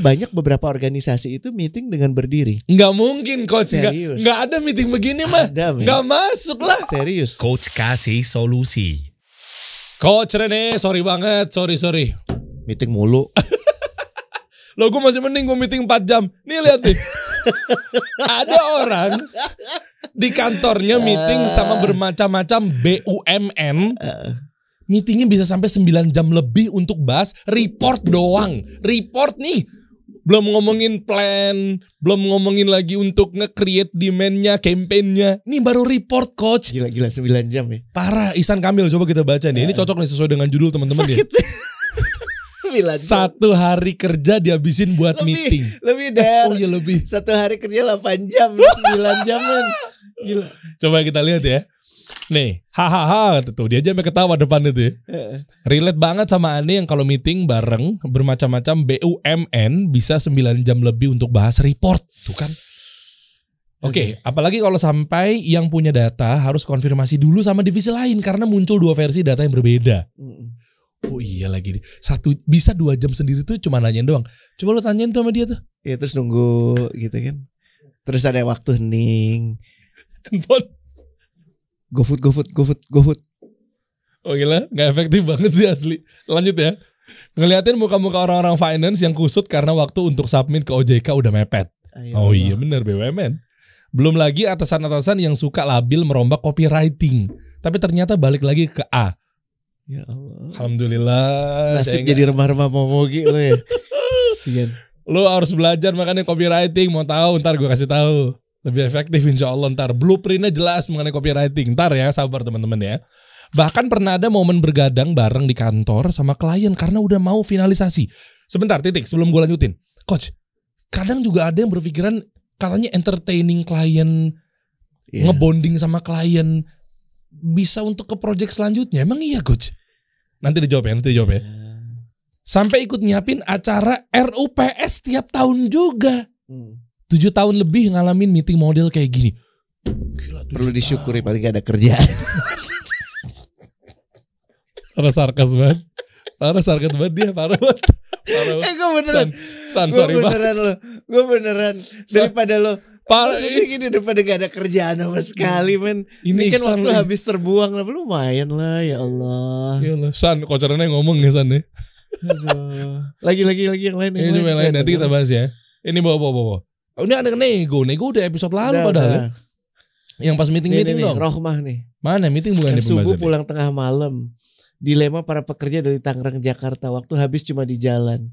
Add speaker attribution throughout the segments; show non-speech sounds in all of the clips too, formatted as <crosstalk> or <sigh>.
Speaker 1: banyak beberapa organisasi itu meeting dengan berdiri.
Speaker 2: Nggak mungkin coach
Speaker 1: Serius.
Speaker 2: nggak ada meeting begini mah.
Speaker 1: Ada.
Speaker 2: Nggak masuk lah.
Speaker 1: Serius.
Speaker 2: Coach kasih solusi. Coach Rene, sorry banget, sorry sorry.
Speaker 1: Meeting mulu. <laughs>
Speaker 2: Lo gue masih mending gue meeting 4 jam. Nih lihat nih. <laughs> Ada orang di kantornya meeting sama bermacam-macam BUMN. Meetingnya bisa sampai 9 jam lebih untuk bahas report doang. Report nih. Belum ngomongin plan, belum ngomongin lagi untuk nge-create demand-nya, campaign-nya. Ini baru report coach.
Speaker 1: Gila-gila 9 jam ya.
Speaker 2: Parah, Isan Kamil coba kita baca nih. Ini cocok nih sesuai dengan judul teman-teman ya.
Speaker 1: 9 <laughs> jam.
Speaker 2: Satu hari kerja dihabisin buat
Speaker 1: Lebih,
Speaker 2: meeting.
Speaker 1: lebih der.
Speaker 2: Oh iya lebih.
Speaker 1: Satu hari kerja 8 jam, 9 jaman. <laughs> Gila.
Speaker 2: Coba kita lihat ya. Nih, hahaha tuh dia aja sampai ketawa depan itu ya. Relate banget sama Ani yang kalau meeting bareng bermacam-macam BUMN bisa 9 jam lebih untuk bahas report, tuh kan. Oke, apalagi kalau sampai yang punya data harus konfirmasi dulu sama divisi lain karena muncul dua versi data yang berbeda. Oh iya lagi satu bisa dua jam sendiri tuh cuma nanyain doang. Coba lu tanyain tuh sama dia tuh.
Speaker 1: Ya terus nunggu gitu kan. Terus ada waktu hening.
Speaker 2: Handphone.
Speaker 1: GoFood, GoFood, GoFood, GoFood.
Speaker 2: Oh gila, nggak efektif banget sih asli. Lanjut ya. Ngeliatin muka-muka orang-orang finance yang kusut karena waktu untuk submit ke OJK udah mepet.
Speaker 1: Ayo
Speaker 2: Oh iya bener BUMN. Belum lagi atasan-atasan yang suka labil merombak copywriting. Tapi ternyata balik lagi ke A.
Speaker 1: Ya Allah.
Speaker 2: Alhamdulillah. saya
Speaker 1: Nasib jadi remah-remah momogi lo <laughs> ya. Sian.
Speaker 2: Lo harus belajar makanya copywriting. Mau tahu ntar gue kasih tahu. Lebih efektif insya Allah ntar. Blueprintnya jelas mengenai copywriting. Ntar ya sabar teman-teman ya. Bahkan pernah ada momen bergadang bareng di kantor sama klien karena udah mau finalisasi. Sebentar titik sebelum gue lanjutin. Coach, kadang juga ada yang berpikiran katanya entertaining klien,
Speaker 1: Iya.
Speaker 2: ngebonding sama klien bisa untuk ke project selanjutnya. Emang iya coach? Nanti dijawab ya, nanti dijawab ya. Sampai ikut nyiapin acara RUPS tiap tahun juga.
Speaker 1: Hmm.
Speaker 2: Tujuh tahun lebih ngalamin meeting model kayak gini. Gila,
Speaker 1: Perlu
Speaker 2: tahun.
Speaker 1: disyukuri paling gak ada kerjaan. <laughs>
Speaker 2: Parah sarkas banget. Parah sarkas banget dia, parah banget. Parah
Speaker 1: eh gue beneran.
Speaker 2: San, san
Speaker 1: Gue
Speaker 2: sorry
Speaker 1: beneran lo. Gue beneran. Daripada lo.
Speaker 2: Parah,
Speaker 1: Maksudnya gini daripada gak ada kerjaan sama sekali men.
Speaker 2: Ini
Speaker 1: Ini, kan waktu
Speaker 2: lagi.
Speaker 1: habis terbuang lah. Lumayan lah ya Allah.
Speaker 2: Iya lah, San, kocorannya ngomong ya San ya.
Speaker 1: Aduh. Lagi yang lain.
Speaker 2: Ini
Speaker 1: yang
Speaker 2: lain, nanti kita bahas ya. Ini bawa bawa bawa. Oh, ini ada nego, nego udah episode lalu
Speaker 1: Udah,
Speaker 2: padahal.
Speaker 1: udah.
Speaker 2: ya. Yang pas meeting meeting
Speaker 1: nih, nih,
Speaker 2: dong.
Speaker 1: Rohmah nih.
Speaker 2: Mana meeting bukan di
Speaker 1: Yang subuh pulang tengah malam. Dilema para pekerja dari Tangerang Jakarta. Waktu habis cuma di jalan.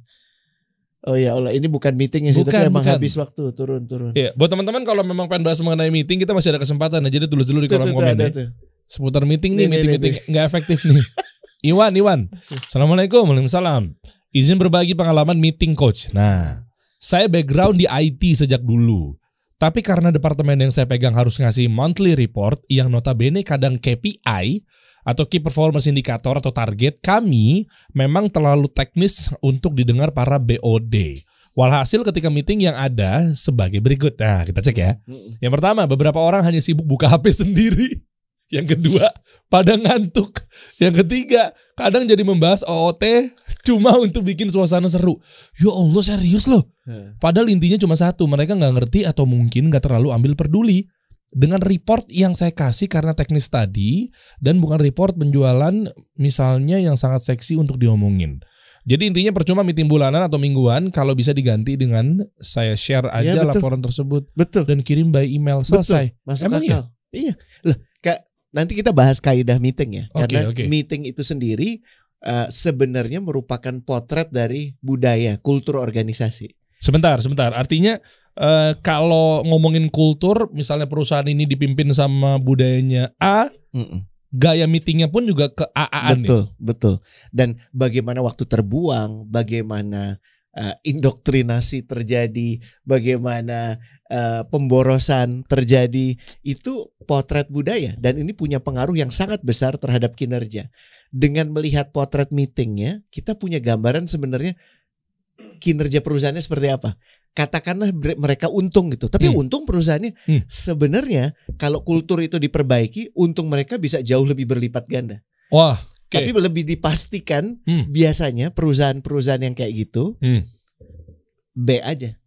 Speaker 1: Oh ya Allah, ini bukan meeting ya sih,
Speaker 2: Bukan,
Speaker 1: tapi emang
Speaker 2: bukan.
Speaker 1: habis waktu turun-turun.
Speaker 2: Iya, buat teman-teman kalau memang pengen bahas mengenai meeting kita masih ada kesempatan. Nah, Jadi tulis dulu di kolom
Speaker 1: tuh, tuh,
Speaker 2: komen
Speaker 1: ada
Speaker 2: ya. Seputar meeting nih, meeting-meeting nggak efektif nih. <laughs> Iwan, Iwan. Assalamualaikum, waalaikumsalam. Izin berbagi pengalaman meeting coach. Nah, saya background di IT sejak dulu. Tapi karena departemen yang saya pegang harus ngasih monthly report yang notabene kadang KPI atau Key Performance Indicator atau target kami memang terlalu teknis untuk didengar para BOD. Walhasil ketika meeting yang ada sebagai berikut. Nah, kita cek ya. Yang pertama, beberapa orang hanya sibuk buka HP sendiri. Yang kedua, pada ngantuk. Yang ketiga, kadang jadi membahas OOT cuma untuk bikin suasana seru. Ya Allah serius loh.
Speaker 1: Heeh.
Speaker 2: Padahal intinya cuma satu, mereka nggak ngerti atau mungkin nggak terlalu ambil peduli dengan report yang saya kasih karena teknis tadi dan bukan report penjualan misalnya yang sangat seksi untuk diomongin. Jadi intinya percuma meeting bulanan atau mingguan kalau bisa diganti dengan saya share aja
Speaker 1: Ya, betul.
Speaker 2: laporan tersebut
Speaker 1: Betul.
Speaker 2: dan kirim by email selesai.
Speaker 1: Betul. Masuk
Speaker 2: Emang
Speaker 1: akal. Iya. Loh, Kak, nanti kita bahas kaidah meeting ya.
Speaker 2: Oke,
Speaker 1: Karena
Speaker 2: oke.
Speaker 1: meeting itu sendiri eh, sebenarnya merupakan potret dari budaya, kultur organisasi.
Speaker 2: Sebentar, sebentar. Artinya eh, kalau ngomongin kultur, misalnya perusahaan ini dipimpin sama budayanya A,
Speaker 1: Mm-mm.
Speaker 2: gaya meetingnya pun juga ke AA-an
Speaker 1: Betul, betul. Dan bagaimana waktu terbuang, bagaimana eh, indoktrinasi terjadi, bagaimana eh, pemborosan terjadi, itu potret budaya dan ini punya pengaruh yang sangat besar terhadap kinerja. Dengan melihat potret meetingnya, kita punya gambaran sebenarnya kinerja perusahaannya seperti apa. Katakanlah mereka untung gitu, tapi
Speaker 2: Hmm.
Speaker 1: untung perusahaannya
Speaker 2: Hmm.
Speaker 1: sebenarnya kalau kultur itu diperbaiki, untung mereka bisa jauh lebih berlipat ganda.
Speaker 2: Wah, oke.
Speaker 1: Tapi lebih dipastikan
Speaker 2: Hmm.
Speaker 1: biasanya perusahaan-perusahaan yang kayak gitu
Speaker 2: Hmm.
Speaker 1: B aja,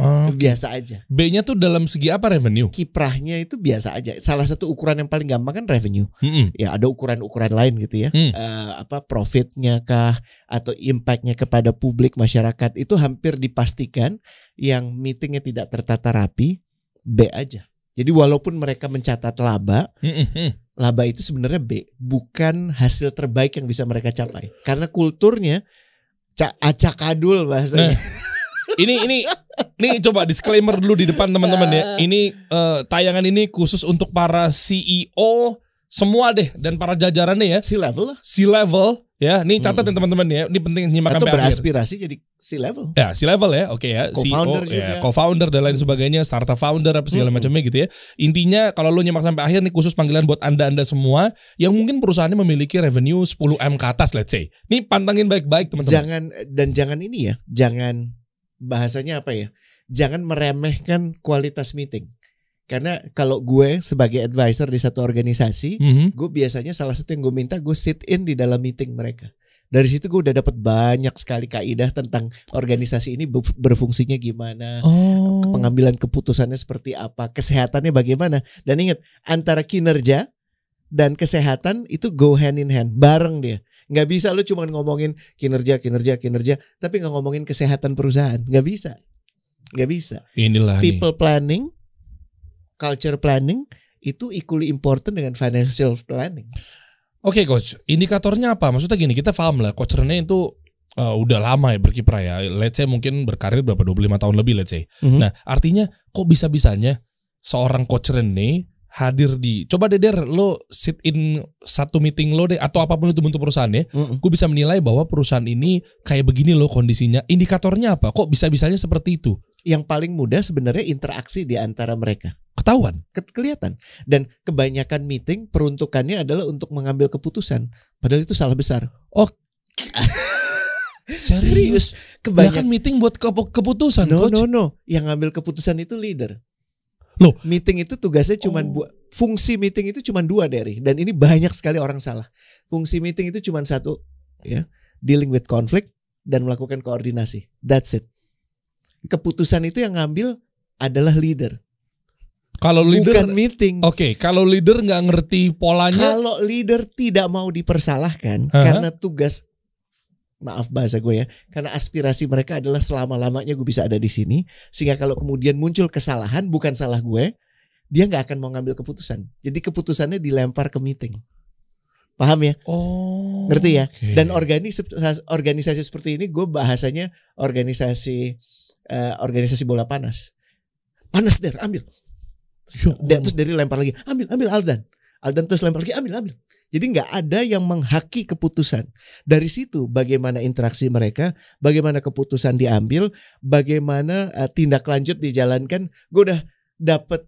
Speaker 2: Oh,
Speaker 1: biasa aja.
Speaker 2: B-nya tuh dalam segi apa revenue?
Speaker 1: Kiprahnya itu biasa aja. Salah satu ukuran yang paling gampang kan revenue.
Speaker 2: Mm-mm.
Speaker 1: Ya ada ukuran-ukuran lain gitu ya.
Speaker 2: Hmm.
Speaker 1: Eh, apa profitnya kah atau impactnya kepada publik masyarakat itu hampir dipastikan yang meetingnya tidak tertata rapi B aja. Jadi walaupun mereka mencatat laba, laba itu sebenarnya B, bukan hasil terbaik yang bisa mereka capai. Karena kulturnya ca acakadul bahasanya.
Speaker 2: Nah, ini ini ini coba disclaimer dulu di depan teman-teman ya. Ini eh, tayangan ini khusus untuk para CEO semua deh dan para jajarannya ya.
Speaker 1: si level.
Speaker 2: C level ya. Ini catat ya teman-teman ya. Ini penting nyimak
Speaker 1: Atau
Speaker 2: sampai akhir.
Speaker 1: beraspirasi jadi si level.
Speaker 2: Ya, C level ya. Oke ya.
Speaker 1: Co-founder
Speaker 2: CEO,
Speaker 1: juga.
Speaker 2: ya, co-founder dan lain sebagainya, startup founder apa segala
Speaker 1: Mm-mm.
Speaker 2: macamnya gitu ya. Intinya kalau lu nyimak sampai akhir nih khusus panggilan buat Anda-anda semua yang mungkin perusahaannya memiliki revenue 10 M ke atas let's say. Ini pantangin baik-baik teman-teman.
Speaker 1: Jangan dan jangan ini ya, jangan bahasanya apa ya? Jangan meremehkan kualitas meeting. Karena kalau gue sebagai advisor di satu organisasi,
Speaker 2: Mhm.
Speaker 1: gue biasanya salah satu yang gue minta gue sit in di dalam meeting mereka. Dari situ gue udah dapat banyak sekali kaidah tentang organisasi ini ber- berfungsinya gimana,
Speaker 2: Oh.
Speaker 1: pengambilan keputusannya seperti apa, kesehatannya bagaimana. Dan ingat antara kinerja dan kesehatan itu go hand in hand, bareng dia. Nggak bisa lu cuma ngomongin kinerja, kinerja, kinerja, tapi nggak ngomongin kesehatan perusahaan. Nggak bisa, nggak bisa.
Speaker 2: Inilah nih.
Speaker 1: People planning, culture planning itu equally important dengan financial planning.
Speaker 2: Oke coach, indikatornya apa? Maksudnya gini, kita paham lah coach Rene itu uh, udah lama ya berkiprah ya. Let's say mungkin berkarir berapa 25 tahun lebih let's say.
Speaker 1: Mhm.
Speaker 2: Nah, artinya kok bisa-bisanya seorang coach Rene hadir di coba deh Der lo sit in satu meeting lo deh atau apa pun itu bentuk perusahaannya
Speaker 1: Mm-mm.
Speaker 2: gue bisa menilai bahwa perusahaan ini kayak begini loh kondisinya indikatornya apa kok bisa-bisanya seperti itu
Speaker 1: Yang paling mudah sebenarnya interaksi di antara mereka.
Speaker 2: Ketahuan
Speaker 1: Ke- kelihatan. Dan kebanyakan meeting peruntukannya adalah untuk mengambil keputusan. Padahal itu salah besar. <laughs>
Speaker 2: Serius, Ya
Speaker 1: kebanyakan
Speaker 2: kan meeting buat kepu- keputusan
Speaker 1: no
Speaker 2: coach.
Speaker 1: no no. Yang ngambil keputusan itu leader.
Speaker 2: Loh.
Speaker 1: meeting itu tugasnya cuman
Speaker 2: Oh.
Speaker 1: buat fungsi meeting itu cuman dua dari dan ini banyak sekali orang salah. Fungsi meeting itu cuman satu ya dealing with conflict dan melakukan koordinasi. That's it. Keputusan itu yang ngambil adalah leader
Speaker 2: kalau leader
Speaker 1: bukan meeting
Speaker 2: Oke, kalau leader nggak ngerti polanya,
Speaker 1: Kalau leader tidak mau dipersalahkan
Speaker 2: Hah?
Speaker 1: karena tugas maaf bahasa gue ya, karena aspirasi mereka adalah selama-lamanya gue bisa ada di sini, sehingga kalau kemudian muncul kesalahan bukan salah gue, dia nggak akan mau ngambil keputusan. Jadi keputusannya dilempar ke meeting. Paham ya?
Speaker 2: oh,
Speaker 1: Ngerti ya?
Speaker 2: oke.
Speaker 1: Dan organisasi organisasi seperti ini gue bahasanya organisasi eh, organisasi bola panas. Panas der, ambil.
Speaker 2: Ya
Speaker 1: Dan terus dari lempar lagi, ambil, ambil Aldan. Aldan terus lempar lagi, ambil, ambil. Jadi nggak ada yang menghaki keputusan. Dari situ bagaimana interaksi mereka, bagaimana keputusan diambil, bagaimana eh, tindak lanjut dijalankan. Gue udah dapet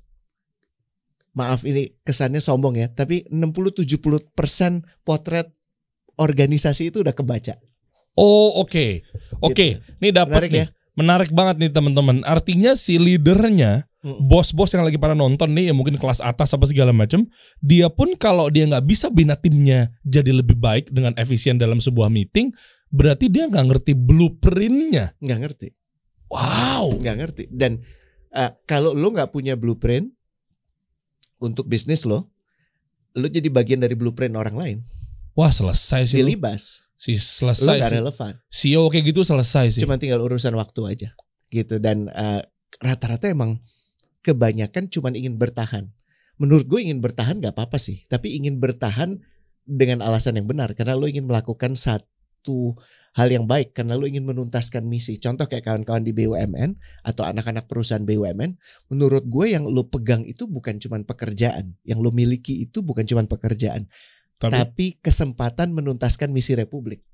Speaker 1: maaf ini kesannya sombong ya, tapi 60-70% potret organisasi itu udah kebaca.
Speaker 2: Oh oke, oke. Ini dapat
Speaker 1: Menarik
Speaker 2: nih.
Speaker 1: ya?
Speaker 2: Menarik banget nih teman-teman. Artinya si leadernya. Bos-bos yang lagi pada nonton nih, yang mungkin kelas atas apa segala macam, dia pun kalau dia nggak bisa bina timnya jadi lebih baik dengan efisien dalam sebuah meeting, berarti dia nggak ngerti blueprintnya.
Speaker 1: Nggak ngerti.
Speaker 2: Wow.
Speaker 1: nggak ngerti dan eh, kalau lo nggak punya blueprint untuk bisnis lo lo jadi bagian dari blueprint orang lain
Speaker 2: Wah selesai sih.
Speaker 1: dilibas
Speaker 2: Si
Speaker 1: lo
Speaker 2: selesai
Speaker 1: nggak
Speaker 2: sih.
Speaker 1: relevan
Speaker 2: CEO kayak gitu selesai sih.
Speaker 1: cuma tinggal urusan waktu aja gitu dan eh, rata-rata emang kebanyakan cuma ingin bertahan menurut gue ingin bertahan nggak apa-apa sih tapi ingin bertahan dengan alasan yang benar karena lo ingin melakukan satu hal yang baik karena lo ingin menuntaskan misi contoh kayak kawan-kawan di BUMN atau anak-anak perusahaan BUMN menurut gue yang lo pegang itu bukan cuma pekerjaan yang lo miliki itu bukan cuma pekerjaan
Speaker 2: Tapi,
Speaker 1: tapi kesempatan menuntaskan misi republik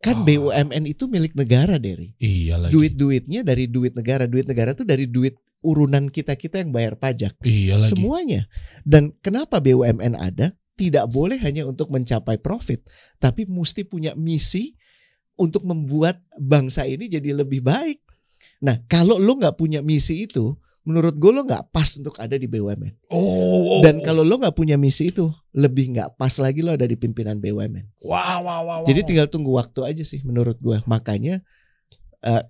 Speaker 1: kan
Speaker 2: Ah.
Speaker 1: BUMN itu milik negara Derry
Speaker 2: iya lagi.
Speaker 1: duit-duitnya dari duit negara duit negara tuh dari duit urunan kita-kita yang bayar pajak
Speaker 2: Iya lagi.
Speaker 1: semuanya dan kenapa BUMN ada tidak boleh hanya untuk mencapai profit tapi mesti punya misi untuk membuat bangsa ini jadi lebih baik nah kalau lo nggak punya misi itu menurut gue lo nggak pas untuk ada di BUMN
Speaker 2: Oh.
Speaker 1: dan kalau lo nggak punya misi itu lebih nggak pas lagi lo ada di pimpinan BUMN
Speaker 2: wow wow wow.
Speaker 1: jadi tinggal tunggu waktu aja sih menurut gua. Makanya eh,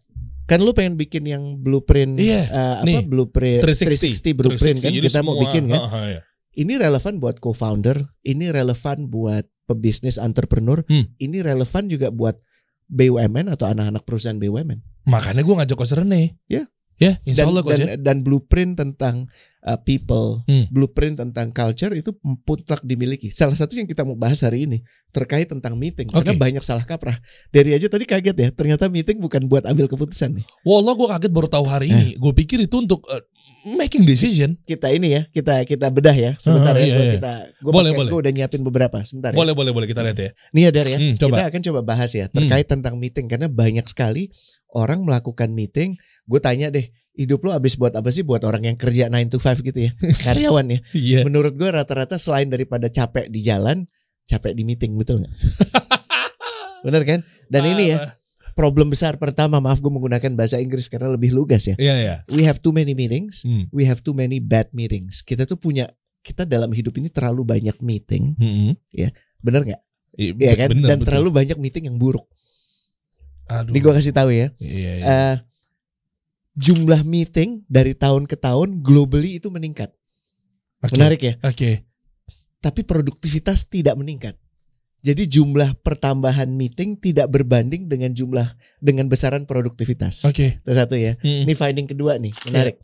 Speaker 1: Kan lu pengen bikin yang blueprint
Speaker 2: Iya,
Speaker 1: eh, apa
Speaker 2: nih,
Speaker 1: blueprint
Speaker 2: 360,
Speaker 1: 360 blueprint
Speaker 2: 360.
Speaker 1: kan kita mau bikin kan.
Speaker 2: Ah, ah, ya.
Speaker 1: Ini relevan buat co-founder, ini relevan buat pebisnis entrepreneur,
Speaker 2: Hmm.
Speaker 1: ini relevan juga buat BUMN atau anak-anak perusahaan BUMN.
Speaker 2: Makanya gue ngajak Coach Rene.
Speaker 1: Ya.
Speaker 2: Ya, insya
Speaker 1: Dan,
Speaker 2: Allah
Speaker 1: dan,
Speaker 2: ya.
Speaker 1: dan blueprint tentang uh, people,
Speaker 2: Hmm.
Speaker 1: blueprint tentang culture itu mutlak dimiliki. Salah satu yang kita mau bahas hari ini terkait tentang meeting. Karena
Speaker 2: Oke.
Speaker 1: banyak salah kaprah. Dari aja tadi kaget ya, ternyata meeting bukan buat ambil keputusan nih.
Speaker 2: Wallah gue kaget baru tahu hari
Speaker 1: Eh.
Speaker 2: ini. Gue pikir itu untuk eh, making decision.
Speaker 1: Kita ini ya, kita kita bedah ya. Sebentar
Speaker 2: Ah,
Speaker 1: ya,
Speaker 2: iya, iya.
Speaker 1: kita gua
Speaker 2: Boleh, boleh.
Speaker 1: gua udah nyiapin beberapa. Sebentar ya.
Speaker 2: Boleh, boleh, boleh kita lihat ya.
Speaker 1: Nih ya, Der ya.
Speaker 2: Hmm, coba.
Speaker 1: Kita akan coba bahas ya terkait tentang meeting karena banyak sekali orang melakukan meeting. Gue tanya deh, hidup lo habis buat apa sih? Buat orang yang kerja 9 to 5 gitu ya, <laughs> karyawan ya.
Speaker 2: Iya.
Speaker 1: Menurut gue rata-rata selain daripada capek di jalan, capek di meeting, betul nggak? <laughs> Bener kan? Dan ini ya problem besar pertama. Maaf gue menggunakan bahasa Inggris karena lebih lugas ya.
Speaker 2: Iya, iya.
Speaker 1: We have too many meetings.
Speaker 2: Hmm.
Speaker 1: We have too many bad meetings. Kita tuh punya kita dalam hidup ini terlalu banyak meeting,
Speaker 2: Hmm.
Speaker 1: bener nggak?
Speaker 2: I-
Speaker 1: Iya kan?
Speaker 2: bener,
Speaker 1: Dan
Speaker 2: betul.
Speaker 1: terlalu banyak meeting yang buruk.
Speaker 2: Aduh.
Speaker 1: Ini gue kasih tahu ya.
Speaker 2: Iya, iya.
Speaker 1: eh, jumlah meeting dari tahun ke tahun globally itu meningkat.
Speaker 2: Oke.
Speaker 1: Menarik ya.
Speaker 2: Oke.
Speaker 1: Tapi produktivitas tidak meningkat. Jadi jumlah pertambahan meeting tidak berbanding dengan jumlah dengan besaran produktivitas.
Speaker 2: Oke.
Speaker 1: Itu satu ya.
Speaker 2: Hmm.
Speaker 1: Ini finding kedua nih, menarik.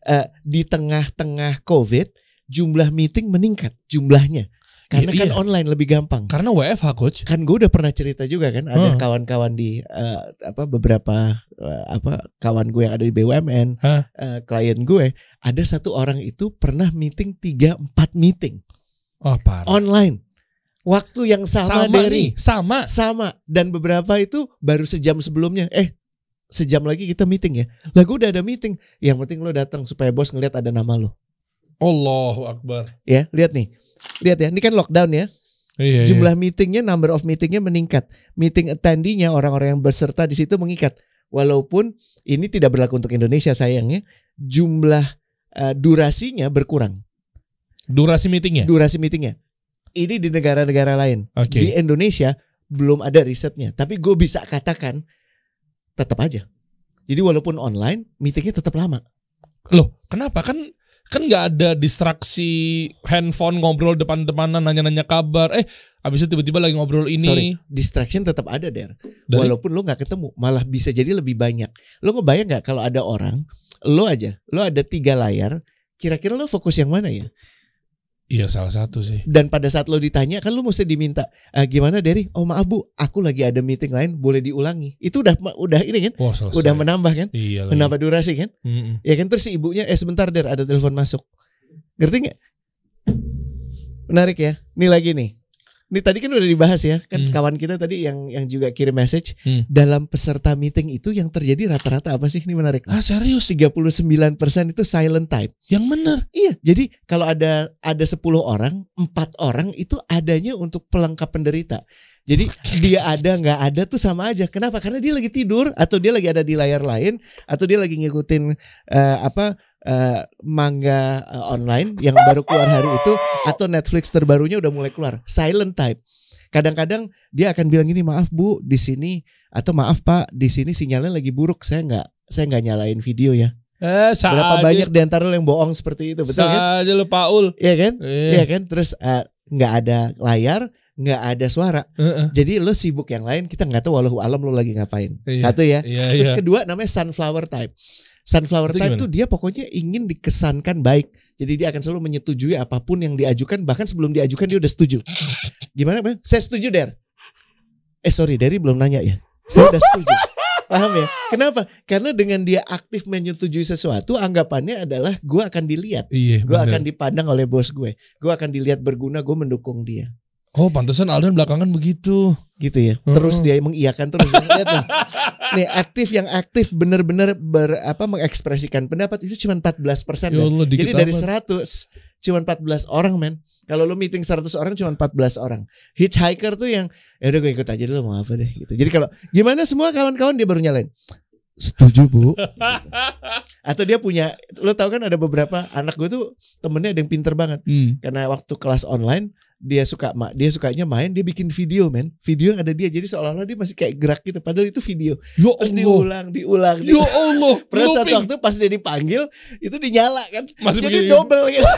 Speaker 1: Eh, di tengah-tengah COVID, jumlah meeting meningkat jumlahnya. Karena
Speaker 2: Iya,
Speaker 1: kan
Speaker 2: iya.
Speaker 1: online lebih gampang.
Speaker 2: Karena WFH coach.
Speaker 1: Kan gue udah pernah cerita juga kan, ada
Speaker 2: Hmm.
Speaker 1: kawan-kawan di eh, apa beberapa eh, apa kawan gue yang ada di BUMN,
Speaker 2: Hah?
Speaker 1: eh, klien gue, ada satu orang itu pernah meeting 3 4 meeting
Speaker 2: Oh parah.
Speaker 1: online. Waktu yang sama,
Speaker 2: nih,
Speaker 1: dari
Speaker 2: sama.
Speaker 1: sama dan beberapa itu baru sejam sebelumnya. Eh, sejam lagi kita meeting ya. Lah gue udah ada meeting. Yang penting lo datang supaya bos ngeliat ada nama lo.
Speaker 2: Allahu Akbar.
Speaker 1: Ya, lihat nih. Lihat ya, ini kan lockdown ya.
Speaker 2: Iya, iya.
Speaker 1: Jumlah meetingnya, number of meetingnya meningkat. Meeting attendee-nya orang-orang yang berserta di situ mengikat. Walaupun ini tidak berlaku untuk Indonesia sayangnya, jumlah eh, durasinya berkurang.
Speaker 2: Durasi meetingnya.
Speaker 1: Durasi meetingnya. Ini di negara-negara lain.
Speaker 2: Oke.
Speaker 1: Di Indonesia belum ada risetnya, tapi gue bisa katakan tetap aja. Jadi walaupun online, meetingnya tetap lama.
Speaker 2: Loh, kenapa? Kan kan nggak ada distraksi handphone ngobrol depan-depanan nanya-nanya kabar. Eh, habis itu tiba-tiba lagi ngobrol ini.
Speaker 1: Sorry, distraction tetap ada der.
Speaker 2: Dari-
Speaker 1: Walaupun lo nggak ketemu, malah bisa jadi lebih banyak. Lo ngebayang nggak kalau ada orang, lo aja, lo ada tiga layar, kira-kira lo fokus yang mana ya?
Speaker 2: Iya, salah satu sih.
Speaker 1: Dan pada saat lo ditanya kan lo mesti diminta, "Ah, gimana Derry? Oh maaf bu, aku lagi ada meeting lain, boleh diulangi. Itu udah udah ini kan,
Speaker 2: Wah, selesai.
Speaker 1: udah menambah kan,
Speaker 2: Iya lagi.
Speaker 1: menambah durasi kan?
Speaker 2: Mm-mm.
Speaker 1: Ya kan terus si ibunya, eh sebentar der, ada telepon masuk. Ngerti nggak? Menarik ya. Ini lagi nih. Ini tadi kan udah dibahas ya, kan
Speaker 2: Hmm.
Speaker 1: kawan kita tadi yang yang juga kirim message
Speaker 2: Hmm.
Speaker 1: dalam peserta meeting itu yang terjadi rata-rata apa sih? Ini menarik.
Speaker 2: Ah, serius?
Speaker 1: 39% itu silent type.
Speaker 2: Yang bener.
Speaker 1: Iya, jadi kalau ada ada 10 orang, empat orang itu adanya untuk pelengkap penderita. Jadi dia ada nggak ada tuh sama aja. Kenapa? Karena dia lagi tidur atau dia lagi ada di layar lain atau dia lagi ngikutin eh, apa eh, manga eh, online yang baru keluar hari itu atau Netflix terbarunya udah mulai keluar. Silent type. Kadang-kadang dia akan bilang gini, maaf bu, di sini atau maaf pak, di sini sinyalnya lagi buruk. Saya nggak saya nggak nyalain video ya.
Speaker 2: Eh,
Speaker 1: Berapa banyak di antara lo yang bohong seperti itu, betul kan?
Speaker 2: aja lu Paul.
Speaker 1: Iya kan?
Speaker 2: Iya.
Speaker 1: Iya kan? Terus eh, nggak ada layar, nggak ada suara.
Speaker 2: Heeh.
Speaker 1: Jadi lo sibuk yang lain kita nggak tahu walau alam lo lagi ngapain.
Speaker 2: Iya.
Speaker 1: Satu ya.
Speaker 2: Iya,
Speaker 1: Terus
Speaker 2: iya.
Speaker 1: kedua namanya sunflower type. Sunflower
Speaker 2: Itu
Speaker 1: type
Speaker 2: gimana?
Speaker 1: tuh dia pokoknya ingin dikesankan baik. Jadi dia akan selalu menyetujui apa pun yang diajukan bahkan sebelum diajukan dia udah setuju. Gimana bang? Saya setuju Der. Eh sorry Derry belum nanya ya. Saya udah setuju. Paham ya? Kenapa? Karena dengan dia aktif menyetujui sesuatu, anggapannya adalah gue akan dilihat.
Speaker 2: Iya,
Speaker 1: Gue akan dipandang oleh bos gue. Gue akan dilihat berguna, gue mendukung dia.
Speaker 2: Oh, pantesan Aldan belakangan begitu.
Speaker 1: Gitu ya. Terus dia mengiyakan terus. Lihat. Nih aktif yang aktif benar-benar ber apa mengekspresikan pendapat itu cuma 14 persen.
Speaker 2: Ya Allah,
Speaker 1: Jadi dari
Speaker 2: amat.
Speaker 1: 100 cuma 14 orang men. Kalau lu meeting 100 orang cuma 14 orang. Hitchhiker tuh yang ya udah gue ikut aja dulu mau apa deh gitu. Jadi kalau gimana semua kawan-kawan dia baru nyalain. Setuju bu. Atau dia punya, lo tau kan ada beberapa anak gue tuh temennya ada yang pinter banget.
Speaker 2: Hmm.
Speaker 1: Karena waktu kelas online dia suka ma- dia sukanya main dia bikin video men video yang ada dia jadi seolah-olah dia masih kayak gerak gitu padahal itu video
Speaker 2: Ya
Speaker 1: terus
Speaker 2: Allah.
Speaker 1: diulang diulang
Speaker 2: Ya Allah. <laughs>
Speaker 1: Pernah satu waktu pas dia dipanggil itu dinyala kan
Speaker 2: Masih
Speaker 1: jadi
Speaker 2: begini.
Speaker 1: double gitu <laughs>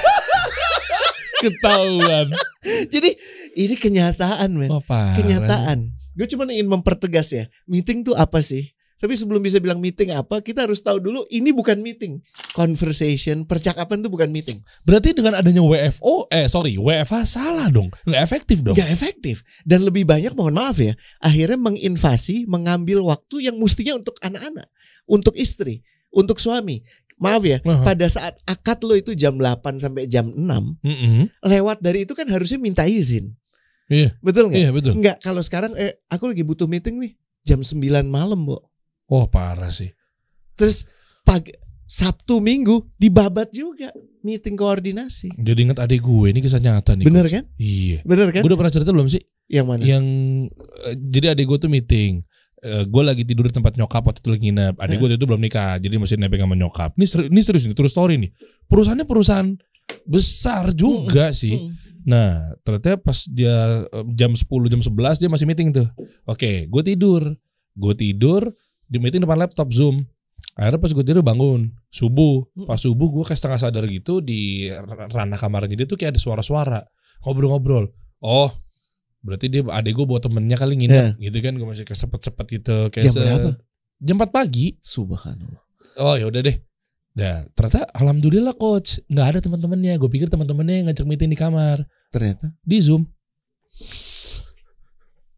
Speaker 2: ketahuan. <laughs>
Speaker 1: jadi ini kenyataan men
Speaker 2: parah.
Speaker 1: kenyataan. Gue cuma ingin mempertegas ya, meeting tuh apa sih? Tapi sebelum bisa bilang meeting apa, kita harus tahu dulu ini bukan meeting. Conversation, percakapan tuh bukan meeting.
Speaker 2: Berarti dengan adanya WFO, eh sorry, WFH salah dong. Nggak efektif dong.
Speaker 1: Gak efektif. Dan lebih banyak mohon maaf ya, akhirnya menginvasi, mengambil waktu yang mestinya untuk anak-anak, untuk istri, untuk suami. Maaf ya,
Speaker 2: Aha.
Speaker 1: pada saat akad lo itu jam 8 sampai jam 6,
Speaker 2: Mm-mm.
Speaker 1: lewat dari itu kan harusnya minta izin.
Speaker 2: Iya,
Speaker 1: Betul nggak?
Speaker 2: iya betul.
Speaker 1: Enggak, kalau sekarang eh aku lagi butuh meeting nih jam 9 malam, Bu.
Speaker 2: Wah parah sih.
Speaker 1: Terus pagi Sabtu Minggu dibabat juga meeting koordinasi.
Speaker 2: Jadi inget adik gue ini kisah nyata nih.
Speaker 1: Bener
Speaker 2: Coach.
Speaker 1: kan?
Speaker 2: Iya.
Speaker 1: Bener kan?
Speaker 2: Gue udah pernah cerita belum sih?
Speaker 1: Yang mana?
Speaker 2: Yang eh, jadi adik gue tuh meeting. Eh, gue lagi tidur di tempat nyokap waktu itu lagi nginep. Adik gue itu belum nikah, jadi masih nebeng sama nyokap. Ini serius, ini serius nih, true story nih. Perusahaannya perusahaan besar juga sih.
Speaker 1: Hmm.
Speaker 2: Nah, ternyata pas dia eh, jam 10, jam 11 dia masih meeting tuh. Oke, gue tidur. Gue tidur di meeting depan laptop Zoom. Akhirnya pas gue tidur bangun subuh. Pas subuh gue kayak setengah sadar gitu di ranah kamarnya dia tuh kayak ada suara-suara ngobrol-ngobrol. Oh, berarti dia adek gue bawa temennya kali nginep gitu kan. Gue masih kayak sepet-sepet gitu. Kayak
Speaker 1: Jam berapa?
Speaker 2: Jam 4 pagi.
Speaker 1: Subhanallah.
Speaker 2: Oh ya udah deh. Nah, ternyata alhamdulillah coach nggak ada teman-temannya. Gue pikir teman-temannya yang ngajak meeting di kamar
Speaker 1: Ternyata
Speaker 2: di Zoom.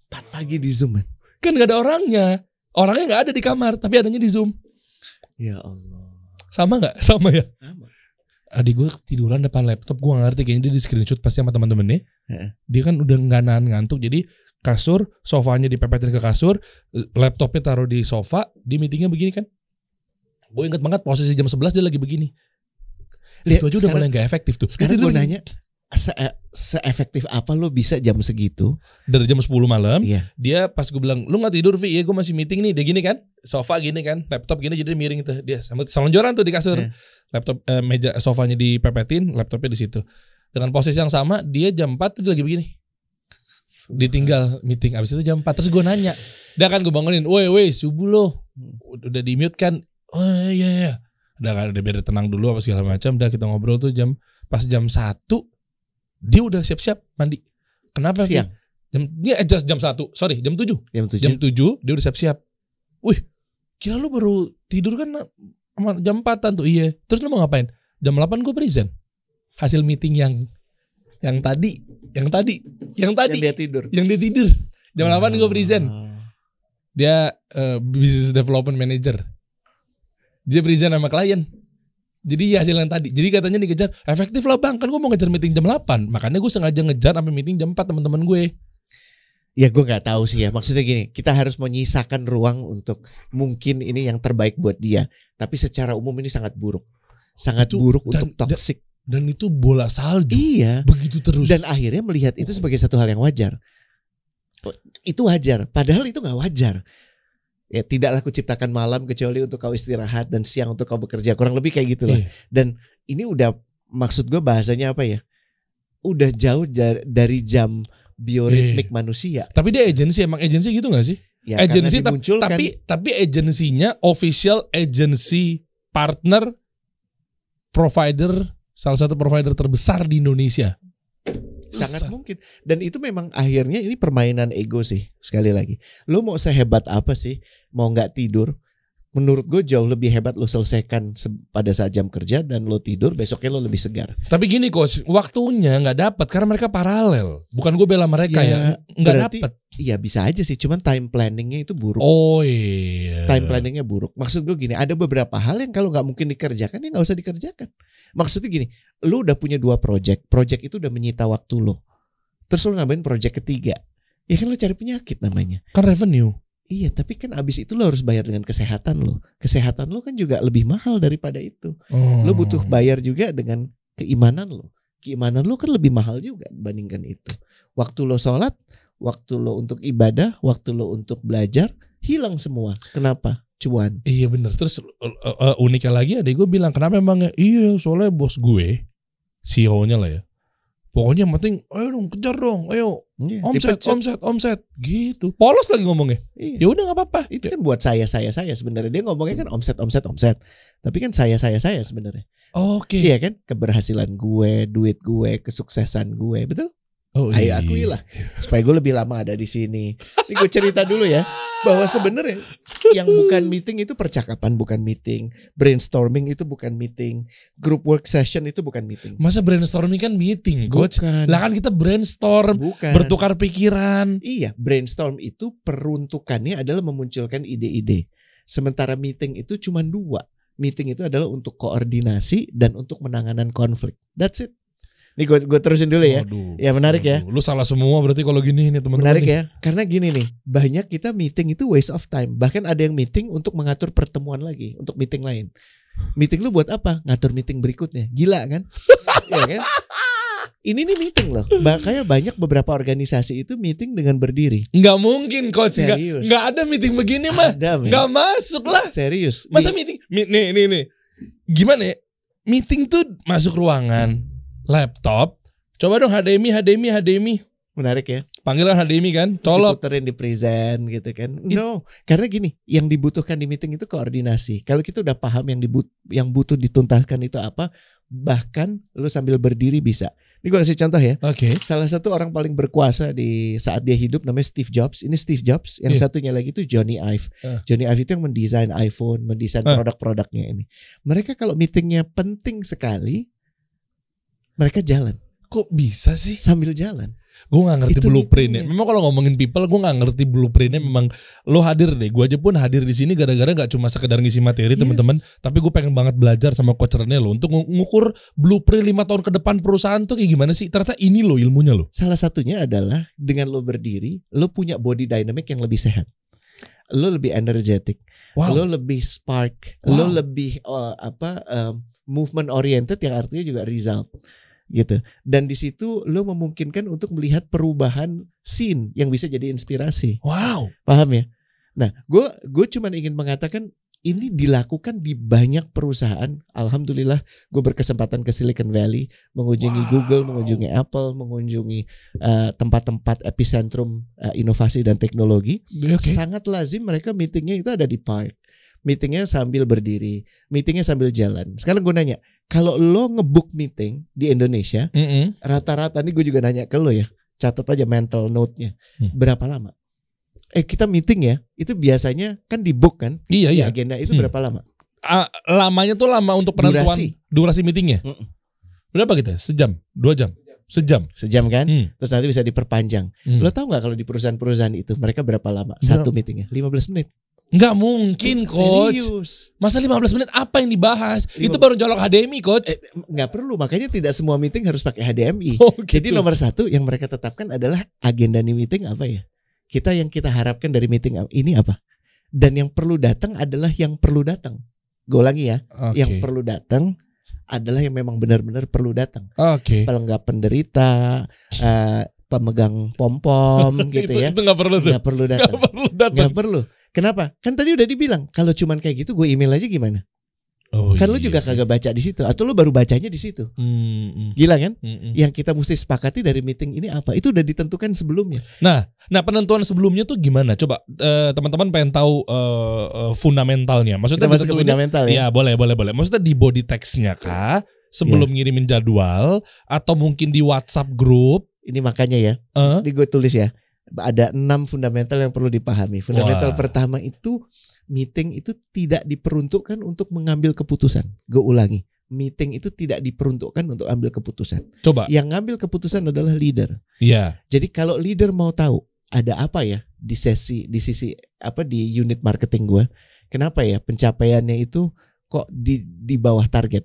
Speaker 1: 4 pagi di Zoom man.
Speaker 2: Kan gak ada orangnya. Orangnya nggak ada di kamar, tapi adanya di Zoom.
Speaker 1: Ya Allah.
Speaker 2: Sama nggak? <laughs> Sama ya.
Speaker 1: Sama.
Speaker 2: Adik gue tiduran depan laptop, gue gak ngerti kayaknya dia di screenshot pasti sama teman-temannya.
Speaker 1: Heeh.
Speaker 2: Dia kan udah nggak nahan ngantuk, jadi kasur, sofanya dipepetin ke kasur, laptopnya taruh di sofa, di meetingnya begini kan. Gue inget banget posisi jam 11 dia lagi begini.
Speaker 1: Lihat,
Speaker 2: itu aja udah mulai gak efektif tuh.
Speaker 1: Sekarang gue nanya se seefektif apa lo bisa jam segitu?
Speaker 2: dari jam 10 malam
Speaker 1: Iya.
Speaker 2: dia pas gue bilang lu nggak tidur Vi? Ya gue masih meeting nih dia gini kan sofa gini kan laptop gini jadi miring tuh dia sambil selonjoran tuh di kasur.
Speaker 1: Iya.
Speaker 2: laptop eh, meja sofanya dipepetin laptopnya di situ. Dengan posisi yang sama dia jam 4 tuh dia lagi begini. Ditinggal meeting abis itu jam 4 terus gue nanya. Dia kan gue bangunin woi woi subuh lo. Udah di mute kan oh iya iya. Udah kan udah biar tenang dulu apa segala macam udah kita ngobrol tuh jam pas jam 1 dia udah siap-siap mandi. Kenapa?
Speaker 1: Siang.
Speaker 2: jam dia eh, just jam 1 sorry jam 7
Speaker 1: Jam 7.
Speaker 2: jam 7 dia udah siap-siap. Wih kira lu baru tidur kan jam 4 tuh? Iya. Terus lu mau ngapain? Jam 8 gue present. Hasil meeting yang yang tadi yang tadi yang tadi.
Speaker 1: Yang dia tidur.
Speaker 2: yang dia tidur. Jam 8 gue present. Dia eh, business development manager. Dia present sama klien jadi ya hasil yang tadi jadi katanya dikejar efektif lah bang kan gue mau ngejar meeting jam 8 makanya gue sengaja ngejar sampai meeting jam 4 teman-teman gue
Speaker 1: Ya gue nggak tahu sih ya. Maksudnya gini, kita harus menyisakan ruang untuk mungkin ini yang terbaik buat dia. Tapi secara umum ini sangat buruk, sangat
Speaker 2: Itu-
Speaker 1: buruk
Speaker 2: dan-
Speaker 1: untuk toxic.
Speaker 2: dan itu bola salju
Speaker 1: Iya.
Speaker 2: begitu terus
Speaker 1: Dan akhirnya melihat itu sebagai satu hal yang wajar. Itu wajar. Padahal itu nggak wajar. Ya tidaklah kuciptakan malam kecuali untuk kau istirahat dan siang untuk kau bekerja. Kurang lebih kayak gitu lah.
Speaker 2: Iya.
Speaker 1: Dan ini udah maksud gue bahasanya apa ya? Udah jauh dari, jam bioritmik manusia.
Speaker 2: Tapi dia agensi emang agensi gitu gak sih?
Speaker 1: Ya,
Speaker 2: agensi tapi tapi agensinya official agency partner provider salah satu provider terbesar di Indonesia.
Speaker 1: Sangat mungkin. Dan itu memang akhirnya ini permainan ego sih sekali lagi. Lo mau sehebat apa sih? Mau nggak tidur menurut gue jauh lebih hebat lo selesaikan se- pada saat jam kerja dan lo tidur besoknya lo lebih segar
Speaker 2: Tapi gini coach, waktunya nggak dapat karena mereka paralel. Bukan gue bela mereka
Speaker 1: Ya,
Speaker 2: ya, nggak dapat.
Speaker 1: iya bisa aja sih cuman time planningnya itu buruk
Speaker 2: Oh iya.
Speaker 1: time planningnya buruk maksud gue gini ada beberapa hal yang kalau nggak mungkin dikerjakan ya nggak usah dikerjakan maksudnya gini lo udah punya dua project project itu udah menyita waktu lo terus lo nambahin project ketiga ya kan lo cari penyakit namanya
Speaker 2: Kan revenue.
Speaker 1: Iya, tapi kan abis itu lo harus bayar dengan kesehatan lo. Kesehatan lo kan juga lebih mahal daripada itu.
Speaker 2: Oh.
Speaker 1: Lo butuh bayar juga dengan keimanan lo. Keimanan lo kan lebih mahal juga dibandingkan itu. Waktu lo sholat, waktu lo untuk ibadah, waktu lo untuk belajar, hilang semua. Kenapa? Cuan.
Speaker 2: Iya bener Terus uh, uh, uniknya lagi ada gue bilang kenapa emang ya? Iya soalnya bos gue CEO-nya lah ya Pokoknya yang penting, ayo dong kejar dong, ayo
Speaker 1: Iya,
Speaker 2: omset,
Speaker 1: dipecat.
Speaker 2: omset, omset, gitu. Polos lagi ngomongnya.
Speaker 1: Iya.
Speaker 2: Ya udah nggak apa-apa.
Speaker 1: Itu kan buat saya saya saya sebenarnya dia ngomongnya kan omset omset omset. Tapi kan saya saya saya sebenarnya.
Speaker 2: Oke.
Speaker 1: Iya kan? Keberhasilan gue, duit gue, kesuksesan gue, betul?
Speaker 2: Oh,
Speaker 1: Ayo
Speaker 2: iya.
Speaker 1: akui lah supaya gue lebih lama ada di sini. Ini gue cerita dulu ya bahwa sebenarnya yang bukan meeting itu percakapan bukan meeting, brainstorming itu bukan meeting, group work session itu bukan meeting.
Speaker 2: Masa brainstorming kan meeting, coach.
Speaker 1: Bukan.
Speaker 2: Lah kan kita brainstorm,
Speaker 1: bukan.
Speaker 2: bertukar pikiran.
Speaker 1: Iya, brainstorm itu peruntukannya adalah memunculkan ide-ide. Sementara meeting itu cuma dua. Meeting itu adalah untuk koordinasi dan untuk menanganan konflik. That's it. Nih gue gue terusin dulu ya.
Speaker 2: Waduh.
Speaker 1: Ya menarik ya.
Speaker 2: Waduh, Lu salah semua berarti kalau gini nih teman-teman.
Speaker 1: Menarik
Speaker 2: nih.
Speaker 1: ya. Karena gini nih, banyak kita meeting itu waste of time. Bahkan ada yang meeting untuk mengatur pertemuan lagi, untuk meeting lain. Meeting lu buat apa? Ngatur meeting berikutnya. Gila kan? <laughs> Iya kan? Ini nih meeting loh. Makanya banyak beberapa organisasi itu meeting dengan berdiri.
Speaker 2: Nggak mungkin. Nggak,
Speaker 1: Serius.
Speaker 2: nggak ada meeting begini mah.
Speaker 1: Ada, men.
Speaker 2: Nggak masuk lah.
Speaker 1: Serius.
Speaker 2: Masa
Speaker 1: Di-
Speaker 2: meeting? Nih, nih, nih. Gimana ya? Meeting tuh masuk ruangan, laptop. Coba dong HDMI, HDMI, HDMI.
Speaker 1: menarik ya.
Speaker 2: Panggilan HDMI kan,
Speaker 1: Terus
Speaker 2: colok.
Speaker 1: diputerin di present gitu kan. No, karena gini, yang dibutuhkan di meeting itu koordinasi. Kalau kita udah paham yang dibut yang butuh dituntaskan itu apa, bahkan lu sambil berdiri bisa. Ini gue kasih contoh ya.
Speaker 2: Oke.
Speaker 1: Salah satu orang paling berkuasa di saat dia hidup namanya Steve Jobs. Ini Steve Jobs. Yang
Speaker 2: Iya.
Speaker 1: satunya lagi itu Johnny Ive.
Speaker 2: Ah.
Speaker 1: Johnny Ive itu yang mendesain iPhone, mendesain
Speaker 2: Ah.
Speaker 1: produk-produknya ini. Mereka kalau meetingnya penting sekali, mereka jalan
Speaker 2: Kok bisa sih?
Speaker 1: sambil jalan.
Speaker 2: Gue gak ngerti
Speaker 1: Itu
Speaker 2: blueprintnya. Memang kalau ngomongin people, gue gak ngerti blueprintnya. Memang lo hadir deh. Gue aja pun hadir di sini gara-gara gak cuma sekedar ngisi materi
Speaker 1: Yes.
Speaker 2: teman-teman. Tapi gue pengen banget belajar sama coach Rene lo untuk ngu- ngukur blueprint lima tahun ke depan perusahaan tuh kayak gimana sih? Ternyata ini lo ilmunya lo.
Speaker 1: Salah satunya adalah dengan lo berdiri, lo punya body dynamic yang lebih sehat. Lo lebih energetic,
Speaker 2: Wow.
Speaker 1: lo lebih spark,
Speaker 2: Wow.
Speaker 1: lo lebih eh, apa um, movement oriented yang artinya juga result gitu. Dan di situ lo memungkinkan untuk melihat perubahan scene yang bisa jadi inspirasi.
Speaker 2: Wow.
Speaker 1: Paham ya? Nah, gue gue cuma ingin mengatakan ini dilakukan di banyak perusahaan. Alhamdulillah, gue berkesempatan ke Silicon Valley, mengunjungi
Speaker 2: Wow.
Speaker 1: Google, mengunjungi Apple, mengunjungi eh, tempat-tempat epicentrum eh, inovasi dan teknologi.
Speaker 2: Oke.
Speaker 1: Sangat lazim mereka meetingnya itu ada di park. Meetingnya sambil berdiri, meetingnya sambil jalan. Sekarang gue nanya, kalau lo ngebook meeting di Indonesia, rata-rata nih gue juga nanya ke lo ya, catat aja mental note-nya,
Speaker 2: Hmm.
Speaker 1: berapa lama? Eh kita meeting ya, itu biasanya kan di book kan,
Speaker 2: Iya
Speaker 1: di
Speaker 2: iya.
Speaker 1: agenda itu
Speaker 2: Hmm.
Speaker 1: berapa lama?
Speaker 2: Ah, lamanya tuh lama untuk penentuan durasi,
Speaker 1: Durasi.
Speaker 2: meetingnya.
Speaker 1: Mm-mm.
Speaker 2: Berapa kita? Sejam, dua jam, sejam.
Speaker 1: Sejam kan?
Speaker 2: Hmm.
Speaker 1: Terus nanti bisa diperpanjang.
Speaker 2: Hmm.
Speaker 1: Lo tahu nggak kalau di perusahaan-perusahaan itu mereka berapa lama satu meetingnya? 15 menit.
Speaker 2: Nggak mungkin coach.
Speaker 1: Serius.
Speaker 2: Masa 15 menit apa yang dibahas?
Speaker 1: Lima-
Speaker 2: Itu baru jolok HDMI coach.
Speaker 1: Eh, nggak perlu, makanya tidak semua meeting harus pakai HDMI.
Speaker 2: Oh,
Speaker 1: Jadi
Speaker 2: gitu.
Speaker 1: nomor satu yang mereka tetapkan adalah agenda nih meeting apa ya? Kita yang kita harapkan dari meeting ini apa? Dan yang perlu datang adalah yang perlu datang. Gue ulangi ya,
Speaker 2: Oke.
Speaker 1: yang perlu datang adalah yang memang benar-benar perlu datang.
Speaker 2: Oke.
Speaker 1: Pelengkap penderita, eh, pemegang pom pom <laughs> gitu
Speaker 2: itu,
Speaker 1: ya,
Speaker 2: Itu nggak perlu tuh.
Speaker 1: nggak perlu <laughs>
Speaker 2: Nggak
Speaker 1: datang,
Speaker 2: perlu datang.
Speaker 1: nggak perlu. Kenapa? Kan tadi udah dibilang kalau cuman kayak gitu gue email aja gimana?
Speaker 2: Oh,
Speaker 1: kan lu
Speaker 2: iya
Speaker 1: juga
Speaker 2: sih.
Speaker 1: kagak baca di situ atau lu baru bacanya di situ.
Speaker 2: Hmm, hmm,
Speaker 1: Gila kan?
Speaker 2: hmm, hmm.
Speaker 1: Yang kita mesti sepakati dari meeting ini apa? Itu udah ditentukan sebelumnya.
Speaker 2: Nah, nah penentuan sebelumnya tuh gimana? Coba eh, teman-teman pengen tahu eh, eh, fundamentalnya. Maksudnya
Speaker 1: Kita masuk ke fundamental ya.
Speaker 2: Iya, boleh, boleh, boleh. Maksudnya di body text-nya kah? Sebelum ngirimin jadwal atau mungkin di WhatsApp grup?
Speaker 1: Ini makanya ya.
Speaker 2: Eh?
Speaker 1: Ini gue tulis ya. Ada enam fundamental yang perlu dipahami. Fundamental
Speaker 2: Wah.
Speaker 1: pertama itu meeting itu tidak diperuntukkan untuk mengambil keputusan. Gue ulangi. Meeting itu tidak diperuntukkan untuk ambil keputusan.
Speaker 2: Coba.
Speaker 1: Yang ngambil keputusan adalah leader.
Speaker 2: Iya.
Speaker 1: Jadi kalau leader mau tahu ada apa ya di sesi di sisi apa di unit marketing gue, kenapa ya pencapaiannya itu kok di di bawah target?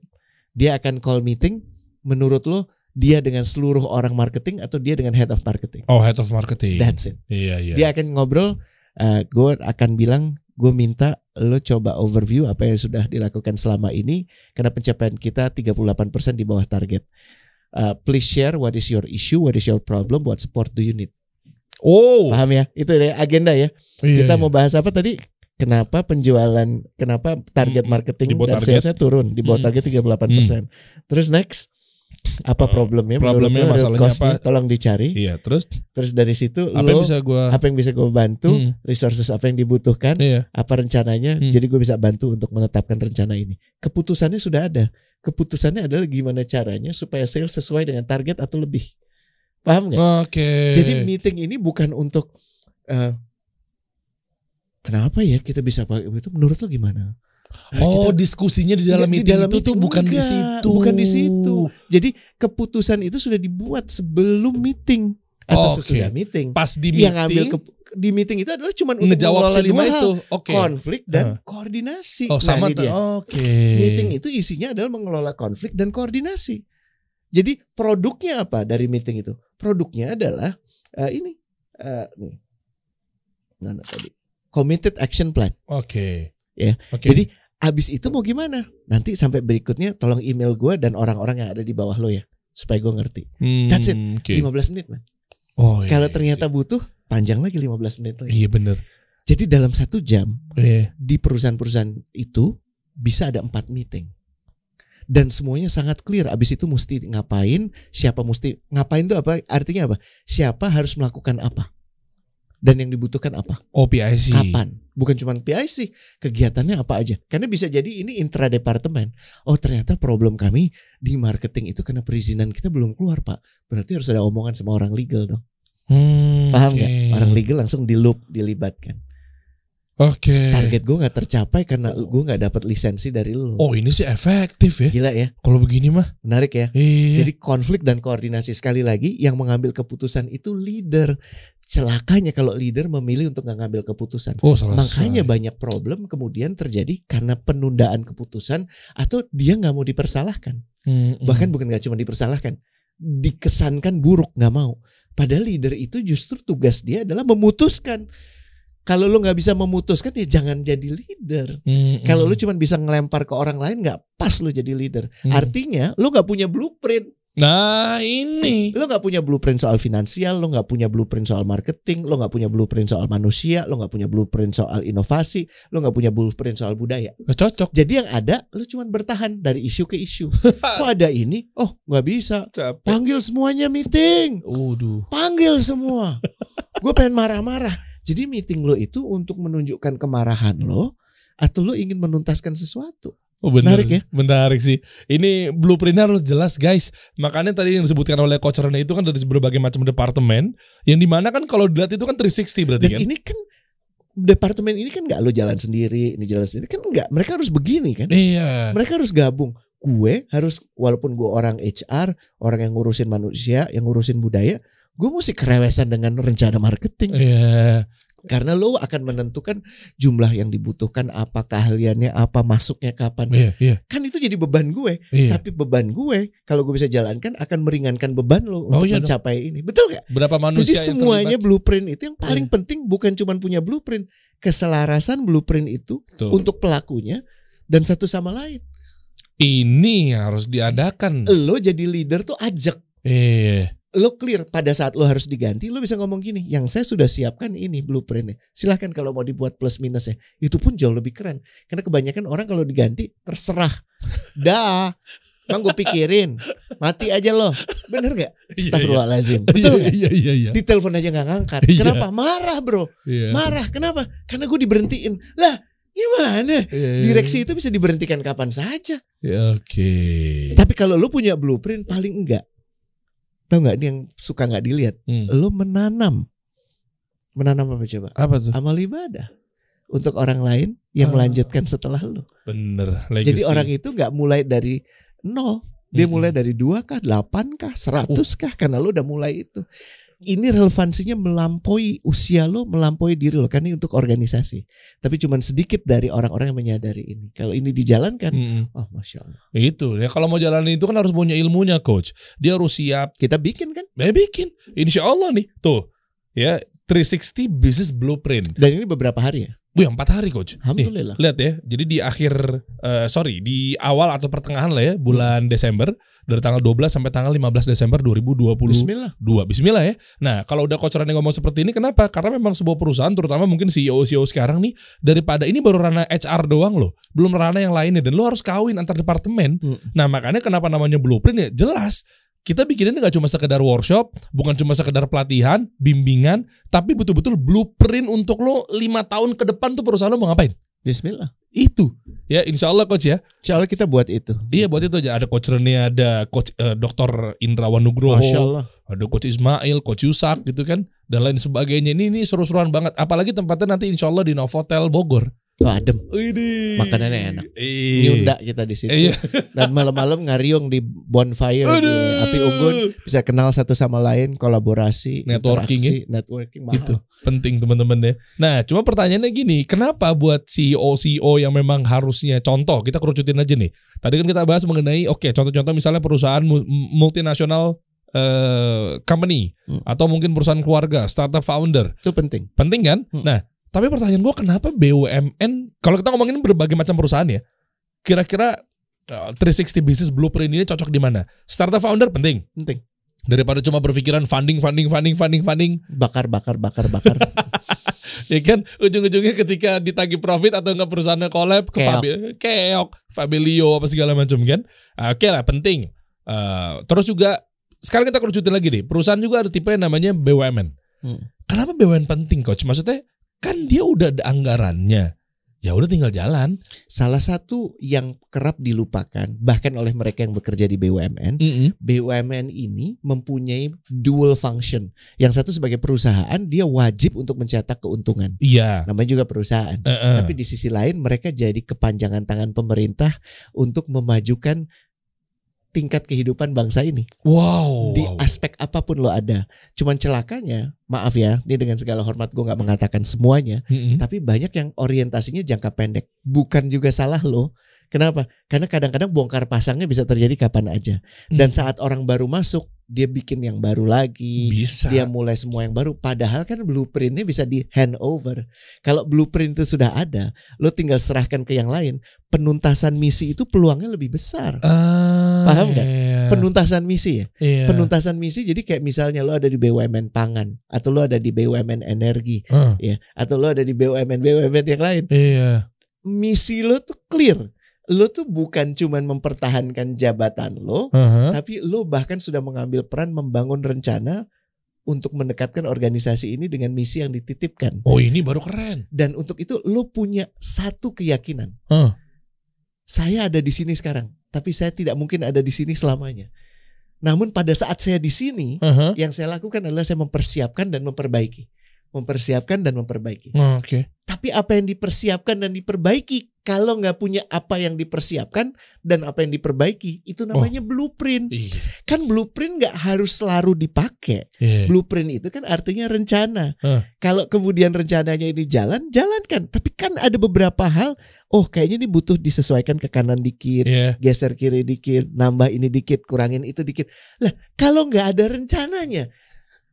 Speaker 1: Dia akan call meeting. Menurut lo dia dengan seluruh orang marketing atau dia dengan head of marketing?
Speaker 2: Oh, head of marketing.
Speaker 1: That's it.
Speaker 2: Iya, iya.
Speaker 1: Dia akan ngobrol. gue akan bilang gue minta lo coba overview apa yang sudah dilakukan selama ini karena pencapaian kita 38% di bawah target. Uh, please share what is your issue, what is your problem, what support do you need.
Speaker 2: Oh,
Speaker 1: Paham ya? Itu deh agenda ya.
Speaker 2: iya,
Speaker 1: Kita
Speaker 2: iya.
Speaker 1: mau bahas apa tadi? Kenapa penjualan, kenapa target marketing dan
Speaker 2: target.
Speaker 1: salesnya turun di bawah target 38%. Terus next, apa
Speaker 2: Eh,
Speaker 1: problemnya?
Speaker 2: Problemnya,
Speaker 1: menurut
Speaker 2: masalahnya apa?
Speaker 1: tolong dicari.
Speaker 2: Iya, terus?
Speaker 1: Terus dari situ
Speaker 2: apa
Speaker 1: lo
Speaker 2: yang bisa gua
Speaker 1: apa yang bisa gue bantu?
Speaker 2: Hmm,
Speaker 1: resources apa yang dibutuhkan?
Speaker 2: Iya.
Speaker 1: apa rencananya?
Speaker 2: Hmm.
Speaker 1: jadi gue bisa bantu untuk menetapkan rencana ini. Keputusannya sudah ada. Keputusannya adalah gimana caranya supaya sales sesuai dengan target atau lebih. Paham nggak?
Speaker 2: Oke.
Speaker 1: jadi meeting ini bukan untuk eh, kenapa ya kita bisa pakai itu? Menurut lo gimana Nah,
Speaker 2: Oh,
Speaker 1: kita-
Speaker 2: diskusinya di dalam
Speaker 1: Di
Speaker 2: meeting
Speaker 1: dalam
Speaker 2: itu tuh bukan di situ.
Speaker 1: bukan di situ. jadi keputusan itu sudah dibuat sebelum meeting atau
Speaker 2: Oke.
Speaker 1: sesudah meeting
Speaker 2: Pas di meeting
Speaker 1: yang ngambil ke- di meeting itu adalah cuma untuk mengelola lima hal
Speaker 2: itu. Oke.
Speaker 1: konflik dan koordinasi
Speaker 2: Oh,
Speaker 1: Nah,
Speaker 2: sama
Speaker 1: dia.
Speaker 2: Oke.
Speaker 1: meeting itu isinya adalah mengelola konflik dan koordinasi. Jadi produknya apa dari meeting itu? Produknya adalah eh, ini eh, nih. Mana tadi? Committed action plan.
Speaker 2: Oke.
Speaker 1: Ya,
Speaker 2: Oke.
Speaker 1: Jadi abis itu mau gimana? Nanti sampai berikutnya tolong email gue dan orang-orang yang ada di bawah lo ya supaya gue ngerti.
Speaker 2: Hmm,
Speaker 1: that's it.
Speaker 2: oke.
Speaker 1: 15 menit man.
Speaker 2: Oh, iya,
Speaker 1: Kalau
Speaker 2: iya,
Speaker 1: ternyata
Speaker 2: sih.
Speaker 1: butuh panjang lagi 15 menit lagi.
Speaker 2: Iya bener.
Speaker 1: Jadi dalam satu jam
Speaker 2: Iya.
Speaker 1: di perusahaan-perusahaan itu bisa ada empat meeting dan semuanya sangat clear abis itu mesti ngapain siapa mesti ngapain itu apa artinya apa siapa harus melakukan apa dan yang dibutuhkan apa?
Speaker 2: Oh, PIC.
Speaker 1: kapan? Bukan cuma PIC kegiatannya apa aja. Karena bisa jadi ini intra departemen oh ternyata problem kami di marketing itu karena perizinan kita belum keluar pak. Berarti harus ada omongan sama orang legal dong.
Speaker 2: Hmm,
Speaker 1: paham nggak? orang legal langsung di loop dilibatkan.
Speaker 2: Oke.
Speaker 1: target gue nggak tercapai karena gue nggak dapat lisensi dari lo
Speaker 2: Oh, ini sih efektif ya.
Speaker 1: gila ya.
Speaker 2: Kalau begini mah.
Speaker 1: menarik ya.
Speaker 2: Iya.
Speaker 1: jadi konflik dan koordinasi. Sekali lagi yang mengambil keputusan itu leader celakanya kalau leader memilih untuk nggak ngambil keputusan
Speaker 2: oh, selesai.
Speaker 1: makanya banyak problem kemudian terjadi karena penundaan keputusan atau dia nggak mau dipersalahkan
Speaker 2: Hmm, hmm.
Speaker 1: bahkan bukan nggak cuma dipersalahkan dikesankan buruk nggak mau padahal leader itu justru tugas dia adalah memutuskan kalau lo nggak bisa memutuskan ya jangan jadi leader
Speaker 2: Hmm,
Speaker 1: kalau lu cuma bisa ngelempar ke orang lain nggak pas lu jadi leader.
Speaker 2: Hmm.
Speaker 1: Artinya lu nggak punya blueprint.
Speaker 2: Nah, ini.
Speaker 1: Lu nggak punya blueprint soal finansial, lu nggak punya blueprint soal marketing, lu nggak punya blueprint soal manusia, lu nggak punya blueprint soal inovasi, lu nggak punya blueprint soal budaya.
Speaker 2: Nggak cocok.
Speaker 1: Jadi yang ada lu cuma bertahan dari isu ke isu. <laughs> Kok ada ini? Oh nggak bisa.
Speaker 2: Capek.
Speaker 1: Panggil semuanya meeting.
Speaker 2: Waduh.
Speaker 1: Panggil semua. Gue pengen marah-marah. Jadi meeting lo itu untuk menunjukkan kemarahan lo atau lo ingin menuntaskan sesuatu.
Speaker 2: Oh, benar
Speaker 1: Menarik
Speaker 2: sih.
Speaker 1: ya?
Speaker 2: Menarik sih. Ini blueprintnya harus jelas guys. Makanya tadi yang disebutkan oleh Coach Rene itu kan dari berbagai macam departemen. Yang di mana kan kalau dilihat itu kan 360 berarti
Speaker 1: Dan
Speaker 2: kan.
Speaker 1: ini kan departemen ini kan nggak lo jalan sendiri, ini jalan sendiri kan nggak. Mereka harus begini kan.
Speaker 2: Iya.
Speaker 1: Mereka harus gabung. Gue harus walaupun gue orang HR, orang yang ngurusin manusia, yang ngurusin budaya, gue mesti kerewesan dengan rencana marketing.
Speaker 2: Iya.
Speaker 1: Karena lo akan menentukan jumlah yang dibutuhkan, apa keahliannya, apa masuknya kapan.
Speaker 2: Iya, iya.
Speaker 1: Kan itu jadi beban gue.
Speaker 2: Iya.
Speaker 1: Tapi beban gue kalau gue bisa jalankan akan meringankan beban lo
Speaker 2: Oh,
Speaker 1: untuk
Speaker 2: iya dong.
Speaker 1: mencapai ini. Betul gak?
Speaker 2: Berapa manusia
Speaker 1: Jadi
Speaker 2: yang
Speaker 1: semuanya
Speaker 2: terlibat?
Speaker 1: blueprint itu yang paling
Speaker 2: Iya.
Speaker 1: penting bukan cuma punya blueprint, keselarasan blueprint itu
Speaker 2: Tuh.
Speaker 1: untuk pelakunya dan satu sama lain.
Speaker 2: ini harus diadakan.
Speaker 1: Lo jadi leader tuh ajak.
Speaker 2: Iya.
Speaker 1: Lo clear pada saat lo harus diganti, lo bisa ngomong gini, yang saya sudah siapkan ini blueprintnya. Silahkan kalau mau dibuat plus minus ya. Itu pun jauh lebih keren. Karena kebanyakan orang kalau diganti terserah. <laughs> Dah. Bang gue pikirin. Mati aja lo. Bener gak? <laughs> Astagfirullahaladzim. <laughs> Betul gak?
Speaker 2: Iya, iya, iya.
Speaker 1: Di telepon aja gak ngangkat.
Speaker 2: Iya.
Speaker 1: Kenapa? Marah bro.
Speaker 2: Iya.
Speaker 1: Marah. Kenapa? Karena gue diberhentiin. Lah gimana?
Speaker 2: Iya.
Speaker 1: Direksi itu bisa diberhentikan kapan saja.
Speaker 2: Ya, Oke.
Speaker 1: Tapi kalau lu punya blueprint paling enggak. Tahu nggak ini yang suka nggak dilihat?
Speaker 2: Hmm.
Speaker 1: Lu menanam. Menanam apa coba?
Speaker 2: Apa tuh?
Speaker 1: Amal ibadah untuk orang lain yang
Speaker 2: Ah.
Speaker 1: melanjutkan setelah lu.
Speaker 2: Bener. Legacy.
Speaker 1: Jadi orang itu nggak mulai dari nol. Dia
Speaker 2: Mm-mm.
Speaker 1: mulai dari dua kah, delapan kah, seratus kah? Karena lu udah mulai itu. Ini relevansinya melampaui usia lo, melampaui diri lo. Karena ini untuk organisasi. Tapi cuman sedikit dari orang-orang yang menyadari ini. Kalau ini dijalankan,
Speaker 2: Mm-mm.
Speaker 1: oh masya Allah.
Speaker 2: Itu ya kalau mau jalanin itu kan harus punya ilmunya coach. Dia harus siap.
Speaker 1: Kita bikin kan?
Speaker 2: Ya bikin. Insya Allah nih tuh ya 360 business blueprint.
Speaker 1: Dan ini beberapa hari ya.
Speaker 2: Wih, empat hari coach. Nih,
Speaker 1: Alhamdulillah.
Speaker 2: lihat ya. Jadi di akhir eh, sorry, di awal atau pertengahan lah ya bulan Desember dari tanggal 12 sampai tanggal 15 Desember 2022.
Speaker 1: Bismillah.
Speaker 2: Bismillah ya. Nah, kalau udah coach Rane ngomong seperti ini kenapa? Karena memang sebuah perusahaan terutama mungkin CEO CEO sekarang nih daripada ini baru ranah HR doang loh. Belum ranah yang lainnya dan lo harus kawin antar departemen.
Speaker 1: Hmm.
Speaker 2: Nah, makanya kenapa namanya blueprint ya jelas kita bikinnya nggak cuma sekedar workshop, bukan cuma sekedar pelatihan, bimbingan, tapi betul-betul blueprint untuk lo lima tahun ke depan tuh perusahaan lo mau ngapain?
Speaker 1: Bismillah.
Speaker 2: Itu ya Insya Allah coach ya.
Speaker 1: Insya Allah kita buat itu.
Speaker 2: Iya buat itu aja ada coach Rene, ada coach eh, Dr. Indrawan Nugroho,
Speaker 1: Masya Allah.
Speaker 2: ada coach Ismail, coach Yusak gitu kan dan lain sebagainya. Ini ini seru-seruan banget. Apalagi tempatnya nanti Insya Allah di Novotel Bogor.
Speaker 1: Tuh adem.
Speaker 2: Ini
Speaker 1: Makanannya enak. Nyunda kita di situ.
Speaker 2: Iya. <laughs>
Speaker 1: Dan malam-malam ngariung di bonfire di api unggun bisa kenal satu sama lain, kolaborasi,
Speaker 2: Networking
Speaker 1: interaksi, networking mahal.
Speaker 2: Gitu. Penting teman-teman ya. Nah, cuma pertanyaannya gini, kenapa buat CEO CEO yang memang harusnya contoh, kita kerucutin aja nih. Tadi kan kita bahas mengenai oke, contoh-contoh misalnya perusahaan mu- multinasional eh company
Speaker 1: Hmm.
Speaker 2: atau mungkin perusahaan keluarga, startup founder.
Speaker 1: Itu penting.
Speaker 2: Penting kan?
Speaker 1: Hmm.
Speaker 2: Nah, tapi pertanyaan gua kenapa BUMN kalau kita ngomongin berbagai macam perusahaan ya, kira-kira eh, 360 business blueprint ini cocok di mana? Startup founder penting.
Speaker 1: Penting.
Speaker 2: Daripada cuma berpikiran funding, funding, funding, funding, funding,
Speaker 1: Bakar, bakar, bakar, bakar. <laughs>
Speaker 2: ya kan ujung-ujungnya ketika ditagih profit atau enggak perusahaannya collab ke
Speaker 1: Keok.
Speaker 2: Fabi- keok, Fabilio apa segala macam kan. Ah, Oke lah penting. Eh, terus juga sekarang kita kerucutin lagi nih. Perusahaan juga ada tipe yang namanya BUMN.
Speaker 1: Hmm.
Speaker 2: Kenapa BUMN penting coach? Maksudnya kan dia udah ada anggarannya. Ya udah tinggal jalan.
Speaker 1: Salah satu yang kerap dilupakan bahkan oleh mereka yang bekerja di BUMN,
Speaker 2: Mm-mm.
Speaker 1: BUMN ini mempunyai dual function. Yang satu sebagai perusahaan dia wajib untuk mencetak keuntungan.
Speaker 2: Iya.
Speaker 1: Namanya juga perusahaan.
Speaker 2: Eh, eh.
Speaker 1: Tapi di sisi lain mereka jadi kepanjangan tangan pemerintah untuk memajukan tingkat kehidupan bangsa ini.
Speaker 2: wow.
Speaker 1: Di aspek apa pun lo ada. Cuman celakanya, maaf ya, ini dengan segala hormat gue nggak mengatakan semuanya,
Speaker 2: Mm-mm.
Speaker 1: tapi banyak yang orientasinya jangka pendek. Bukan juga salah lo. Kenapa? Karena kadang-kadang bongkar pasangnya bisa terjadi kapan aja. Dan
Speaker 2: Mm.
Speaker 1: saat orang baru masuk, dia bikin yang baru lagi.
Speaker 2: bisa.
Speaker 1: Dia mulai semua yang baru. Padahal kan blueprintnya bisa di hand over. Kalau blueprint itu sudah ada, lo tinggal serahkan ke yang lain. Penuntasan misi itu peluangnya lebih besar.
Speaker 2: Ah,
Speaker 1: Paham nggak?
Speaker 2: iya.
Speaker 1: Penuntasan misi ya.
Speaker 2: Iya.
Speaker 1: Penuntasan misi jadi kayak misalnya lo ada di BUMN pangan atau lo ada di BUMN energi
Speaker 2: Ah,
Speaker 1: ya atau lo ada di BUMN BUMN yang lain.
Speaker 2: iya.
Speaker 1: Misi lo tuh clear. Lo tuh bukan cuman mempertahankan jabatan lo,
Speaker 2: Aha.
Speaker 1: tapi lo bahkan sudah mengambil peran membangun rencana untuk mendekatkan organisasi ini dengan misi yang dititipkan.
Speaker 2: Oh ini baru keren.
Speaker 1: Dan untuk itu lo punya satu keyakinan.
Speaker 2: Hah.
Speaker 1: Saya ada di sini sekarang, tapi saya tidak mungkin ada di sini selamanya. Namun pada saat saya di sini,
Speaker 2: Aha.
Speaker 1: yang saya lakukan adalah saya mempersiapkan dan memperbaiki. Mempersiapkan dan memperbaiki.
Speaker 2: Oh, Oke.
Speaker 1: Tapi apa yang dipersiapkan dan diperbaiki, kalau nggak punya apa yang dipersiapkan dan apa yang diperbaiki, itu namanya blueprint.
Speaker 2: Iya.
Speaker 1: Kan blueprint nggak harus selalu dipakai.
Speaker 2: Iya.
Speaker 1: Blueprint itu kan artinya rencana.
Speaker 2: Huh.
Speaker 1: Kalau kemudian rencananya ini jalan, jalankan. Tapi kan ada beberapa hal, oh kayaknya ini butuh disesuaikan ke kanan dikit,
Speaker 2: Iya.
Speaker 1: geser kiri dikit, nambah ini dikit, kurangin itu dikit. Lah, kalau nggak ada rencananya,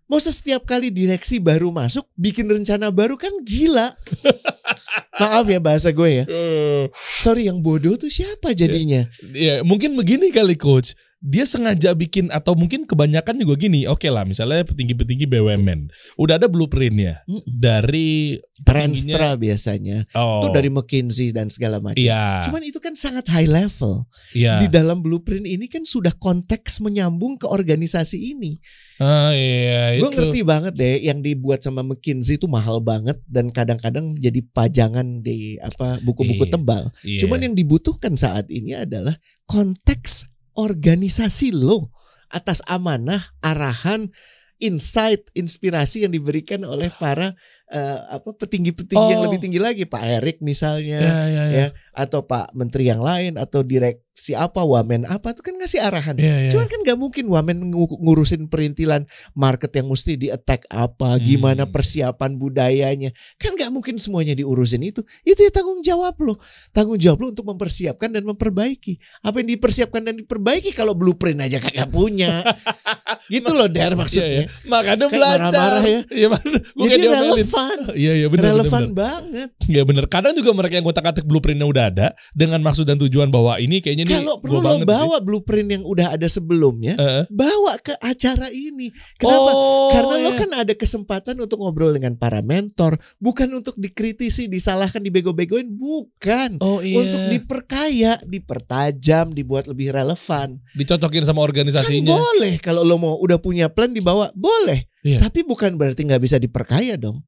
Speaker 1: mau setiap kali direksi baru masuk bikin rencana baru kan gila. <laughs> Maaf ya bahasa gue ya.
Speaker 2: Eh,
Speaker 1: Sorry yang bodoh tuh siapa jadinya?
Speaker 2: ya mungkin begini kali coach. Dia sengaja bikin atau mungkin kebanyakan juga gini. Oke lah, misalnya petinggi-petinggi BUMN udah ada blueprintnya
Speaker 1: Mm.
Speaker 2: dari
Speaker 1: Transtra biasanya.
Speaker 2: Oh,
Speaker 1: Itu dari McKinsey dan segala macam.
Speaker 2: Iya.
Speaker 1: Cuman itu kan sangat high level.
Speaker 2: Iya.
Speaker 1: Di dalam blueprint ini kan sudah konteks menyambung ke organisasi ini.
Speaker 2: Ah, iya
Speaker 1: Gue ngerti banget deh yang dibuat sama McKinsey itu mahal banget dan kadang-kadang jadi pajangan di apa buku-buku
Speaker 2: Iya.
Speaker 1: tebal.
Speaker 2: Iya.
Speaker 1: Cuman yang dibutuhkan saat ini adalah konteks organisasi lo atas amanah, arahan, insight, inspirasi yang diberikan oleh para eh, apa petinggi-petinggi yang
Speaker 2: Oh.
Speaker 1: lebih tinggi lagi, Pak Erik misalnya,
Speaker 2: Ya, ya, ya.
Speaker 1: ya atau Pak Menteri yang lain atau direk siapa wamen apa itu kan ngasih arahan.
Speaker 2: Iya, iya.
Speaker 1: Cuman kan nggak mungkin wamen ngu- ngurusin perintilan market yang mesti di attack apa, gimana
Speaker 2: Hmm.
Speaker 1: persiapan budayanya. Kan nggak mungkin semuanya diurusin itu. Itu ya tanggung jawab lo. Tanggung jawab lo untuk mempersiapkan dan memperbaiki. Apa yang dipersiapkan dan diperbaiki kalau blueprint aja kagak punya. <laughs> gitu loh Der
Speaker 2: Iya,
Speaker 1: maksudnya.
Speaker 2: iya. Makanya
Speaker 1: Kayak
Speaker 2: belajar.
Speaker 1: marah-marah ya.
Speaker 2: Iya. Gua
Speaker 1: Jadi
Speaker 2: diomelin.
Speaker 1: Relevan. <laughs>
Speaker 2: Iya, iya benar.
Speaker 1: relevan banget.
Speaker 2: Iya bener. Kadang juga mereka yang ngotak-atik blueprintnya udah ada dengan maksud dan tujuan bahwa ini kayaknya nih
Speaker 1: Kalau perlu lo
Speaker 2: banget
Speaker 1: bawa blueprint yang udah ada sebelumnya,
Speaker 2: sih. Heeh.
Speaker 1: bawa ke acara ini. Kenapa?
Speaker 2: Oh,
Speaker 1: Karena lo
Speaker 2: iya.
Speaker 1: kan ada kesempatan untuk ngobrol dengan para mentor, bukan untuk dikritisi, disalahkan, dibego-begoin, bukan.
Speaker 2: Oh iya.
Speaker 1: Untuk diperkaya, dipertajam, dibuat lebih relevan.
Speaker 2: dicocokin sama
Speaker 1: Kan
Speaker 2: organisasinya.
Speaker 1: boleh kalau lo mau udah punya plan dibawa, boleh.
Speaker 2: Iya.
Speaker 1: Tapi bukan berarti nggak bisa diperkaya dong.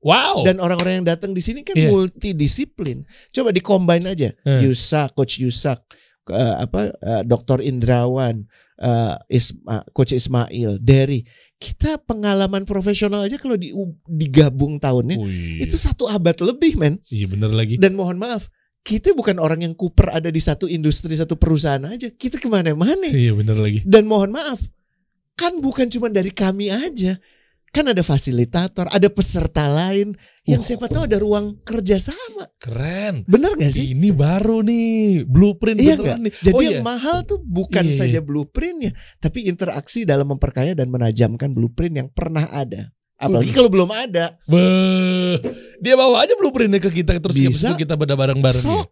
Speaker 2: Wow.
Speaker 1: Dan orang-orang yang datang di sini kan
Speaker 2: Iya.
Speaker 1: multidisiplin. Coba dicombine aja.
Speaker 2: Hmm.
Speaker 1: Yusak, Coach Yusak, eh, apa eh, Dr. Indrawan, eh, Isma, Coach Ismail, Derry. Kita pengalaman profesional aja kalau di, digabung tahunnya
Speaker 2: Wih.
Speaker 1: itu satu abad lebih, men.
Speaker 2: Iya bener lagi.
Speaker 1: Dan mohon maaf, kita bukan orang yang kuper ada di satu industri satu perusahaan aja. Kita ke mana-mana.
Speaker 2: Iya bener lagi.
Speaker 1: Dan mohon maaf, kan bukan cuma dari kami aja. Kan ada fasilitator, ada peserta lain yang siapa tahu ada ruang kerjasama.
Speaker 2: Keren.
Speaker 1: Bener gak sih?
Speaker 2: Ini baru nih blueprint
Speaker 1: Iya
Speaker 2: beneran nih.
Speaker 1: Jadi
Speaker 2: oh,
Speaker 1: yang
Speaker 2: iya.
Speaker 1: mahal tuh bukan
Speaker 2: Iya, iya,
Speaker 1: saja blueprintnya, tapi interaksi dalam memperkaya dan menajamkan blueprint yang pernah ada. Apalagi kalau belum ada.
Speaker 2: Beuh. Dia bawa aja blueprintnya ke kita terus
Speaker 1: Bisa.
Speaker 2: kita beda bareng-bareng.
Speaker 1: Sok.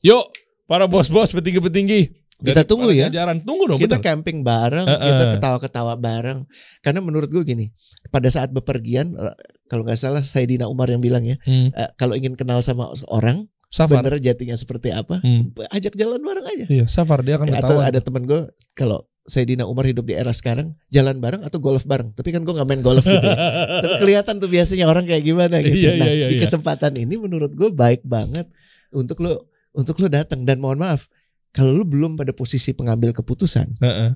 Speaker 2: Yuk, para bos-bos petinggi-petinggi.
Speaker 1: Kita tunggu ya.
Speaker 2: Jajaran tunggu dong.
Speaker 1: kita
Speaker 2: bener.
Speaker 1: camping bareng,
Speaker 2: Heeh.
Speaker 1: kita ketawa-ketawa bareng. Karena menurut gue gini, pada saat bepergian, eh, kalau nggak salah Saidina Umar yang bilang ya,
Speaker 2: Hmm.
Speaker 1: eh, kalau ingin kenal sama orang,
Speaker 2: Safar.
Speaker 1: bener jatinya seperti apa,
Speaker 2: Hmm.
Speaker 1: ajak jalan bareng aja.
Speaker 2: Iya, Safar dia akan
Speaker 1: Atau
Speaker 2: ketahuan.
Speaker 1: ada temen gue, kalau Saidina Umar hidup di era sekarang, jalan bareng atau golf bareng. Tapi kan gue nggak main golf gitu. ya. <laughs> Tapi kelihatan tuh biasanya orang kayak gimana gitu.
Speaker 2: Iya,
Speaker 1: nah,
Speaker 2: iya, iya,
Speaker 1: di
Speaker 2: iya.
Speaker 1: kesempatan ini menurut gue baik banget untuk lo untuk lo datang dan mohon maaf kalau lo belum pada posisi pengambil keputusan,
Speaker 2: Heeh.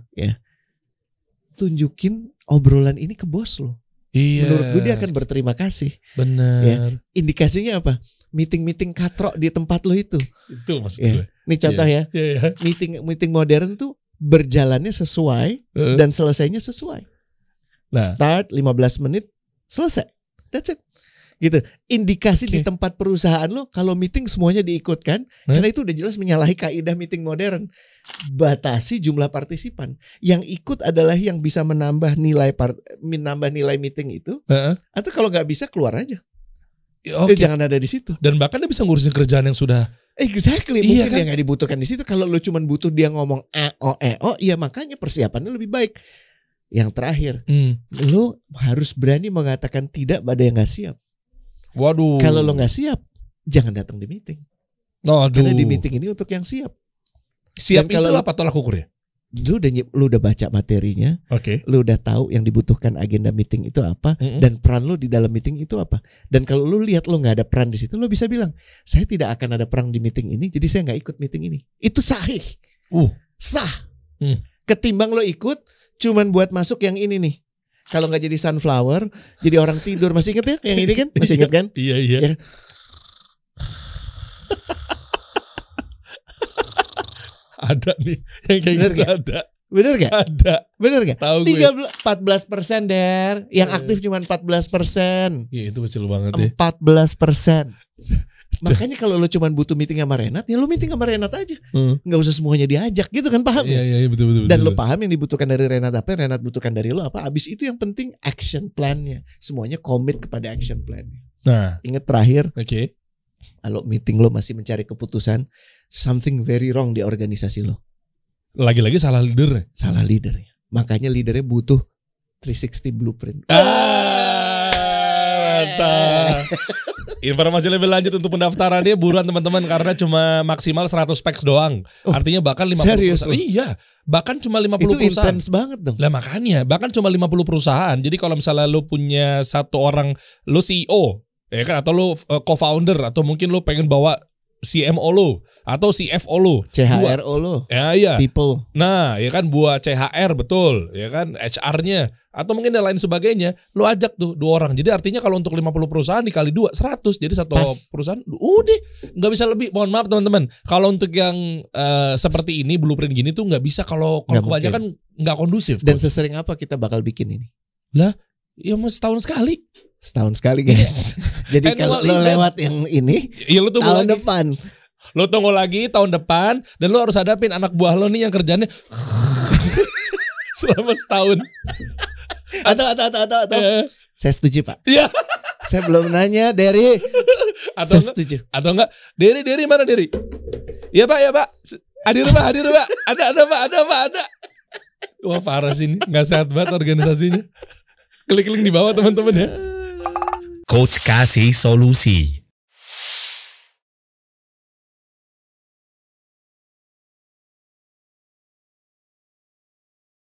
Speaker 1: tunjukin obrolan ini ke bos lo.
Speaker 2: Iya.
Speaker 1: Menurut gue dia akan berterima kasih.
Speaker 2: bener.
Speaker 1: Ya. Indikasinya apa? Meeting-meeting katrok di tempat lo itu.
Speaker 2: Itu maksud
Speaker 1: Iya.
Speaker 2: gue.
Speaker 1: Ini contoh ya,
Speaker 2: Iya, iya.
Speaker 1: meeting meeting modern tuh berjalannya sesuai
Speaker 2: Heeh.
Speaker 1: dan selesainya sesuai.
Speaker 2: Nah.
Speaker 1: Start 15 menit, selesai. That's it. Gitu. Indikasi di
Speaker 2: Oke.
Speaker 1: tempat perusahaan lo kalau meeting semuanya diikutkan,
Speaker 2: Hah?
Speaker 1: karena itu udah jelas menyalahi kaidah meeting modern. Batasi jumlah partisipan. Yang ikut adalah yang bisa menambah nilai par, menambah nilai meeting itu
Speaker 2: Heeh.
Speaker 1: atau kalau nggak bisa keluar aja.
Speaker 2: Ya, Oke.
Speaker 1: Eh, jangan ada di situ.
Speaker 2: Dan bahkan dia bisa ngurusin kerjaan yang sudah
Speaker 1: Exactly,
Speaker 2: Iya
Speaker 1: mungkin
Speaker 2: kan?
Speaker 1: dia nggak dibutuhkan di situ. Kalau lu cuman butuh dia ngomong eh oh eh oh, ya makanya persiapannya lebih baik. Yang terakhir,
Speaker 2: hmm.
Speaker 1: lu harus berani mengatakan tidak pada yang nggak siap.
Speaker 2: Waduh.
Speaker 1: Kalau lo nggak siap, jangan datang di meeting.
Speaker 2: Waduh.
Speaker 1: Karena di meeting ini untuk yang siap.
Speaker 2: siap
Speaker 1: Dan kalau
Speaker 2: itu apa tolak ukurnya?
Speaker 1: Lu udah nyip- lu udah baca materinya,
Speaker 2: Oke.
Speaker 1: lu udah tahu yang dibutuhkan agenda meeting itu apa
Speaker 2: Mm-mm.
Speaker 1: dan peran lu di dalam meeting itu apa. Dan kalau lu lihat lu nggak ada peran di situ, lu bisa bilang, saya tidak akan ada peran di meeting ini, jadi saya nggak ikut meeting ini. Itu sahih,
Speaker 2: Uh.
Speaker 1: sah.
Speaker 2: Hmm.
Speaker 1: Ketimbang lo ikut, cuman buat masuk yang ini nih. Kalau nggak jadi sunflower, jadi orang tidur masih inget ya? Yang ini kan masih inget kan? <laughs>
Speaker 2: Iya iya.
Speaker 1: Ya. <laughs>
Speaker 2: ada nih yang kayak
Speaker 1: Bener
Speaker 2: gitu
Speaker 1: gak?
Speaker 2: ada.
Speaker 1: Bener gak?
Speaker 2: Ada.
Speaker 1: Bener gak?
Speaker 2: Tahu gue.
Speaker 1: 13 14 persen der, yang
Speaker 2: Eh.
Speaker 1: aktif cuma 14 persen,
Speaker 2: Iya itu kecil banget ya.
Speaker 1: 14 persen. <laughs> Makanya kalau lo cuma butuh meeting sama Renat, ya lo meeting sama Renat aja,
Speaker 2: Hmm.
Speaker 1: nggak usah semuanya diajak, gitu kan paham?
Speaker 2: Iya
Speaker 1: ya?
Speaker 2: iya iya, betul betul.
Speaker 1: Dan
Speaker 2: betul.
Speaker 1: lo paham yang dibutuhkan dari Renat apa, yang Renat butuhkan dari lo apa. Abis itu yang penting action plan-nya, semuanya komit kepada action plan-nya.
Speaker 2: Nah,
Speaker 1: Ingat terakhir,
Speaker 2: oke.
Speaker 1: kalau meeting lo masih mencari keputusan, something very wrong di organisasi lo,
Speaker 2: Lagi-lagi salah leader.
Speaker 1: salah leadernya. Makanya leadernya butuh 360 blueprint.
Speaker 2: Ah, mantap. Informasi lebih lanjut untuk pendaftarannya buruan teman-teman karena cuma maksimal 100 packs doang.
Speaker 1: Oh,
Speaker 2: Artinya bahkan 50
Speaker 1: serius
Speaker 2: perusahaan.
Speaker 1: lo?
Speaker 2: Iya, bahkan cuma 50
Speaker 1: Itu
Speaker 2: perusahaan.
Speaker 1: intens banget dong.
Speaker 2: Lah makanya, bahkan cuma 50 perusahaan. Jadi kalau misalnya lu punya satu orang, lu CEO, ya kan atau lu uh, co-founder atau mungkin lu pengen bawa CMO lo atau CFO lo.
Speaker 1: CHRO lo,
Speaker 2: Ya iya.
Speaker 1: people.
Speaker 2: Nah, ya kan buat CHR betul, ya kan HR-nya atau mungkin yang lain sebagainya, lo ajak tuh dua orang. Jadi artinya kalau untuk 50 perusahaan dikali dua 100. Jadi satu
Speaker 1: Pas.
Speaker 2: perusahaan udah nggak bisa lebih. Mohon maaf teman-teman. Kalau untuk yang eh, seperti ini blueprint gini tuh nggak bisa kalau kalau
Speaker 1: Nggak
Speaker 2: kebanyakan nggak kondusif.
Speaker 1: Dan
Speaker 2: Coach.
Speaker 1: sesering apa kita bakal bikin ini?
Speaker 2: ya mau setahun sekali.
Speaker 1: Setahun sekali guys. <laughs> Jadi kalau lo lewat yang ini
Speaker 2: Iya lo tunggu
Speaker 1: tahun
Speaker 2: lagi.
Speaker 1: depan.
Speaker 2: Lo tunggu lagi tahun depan dan lo harus hadapin anak buah lo nih yang kerjanya <laughs> selama setahun.
Speaker 1: Atau atau atau atau, atau.
Speaker 2: Eh,
Speaker 1: Saya setuju pak.
Speaker 2: Iya.
Speaker 1: Saya belum nanya dari.
Speaker 2: atau
Speaker 1: Saya
Speaker 2: enggak,
Speaker 1: setuju.
Speaker 2: atau enggak Deri Deri mana Deri Iya pak ya pak hadir pak hadir pak ada ada pak ada pak ada wah parah sih ini nggak sehat banget organisasinya klik link di bawah teman-teman ya
Speaker 3: Coach kasih solusi.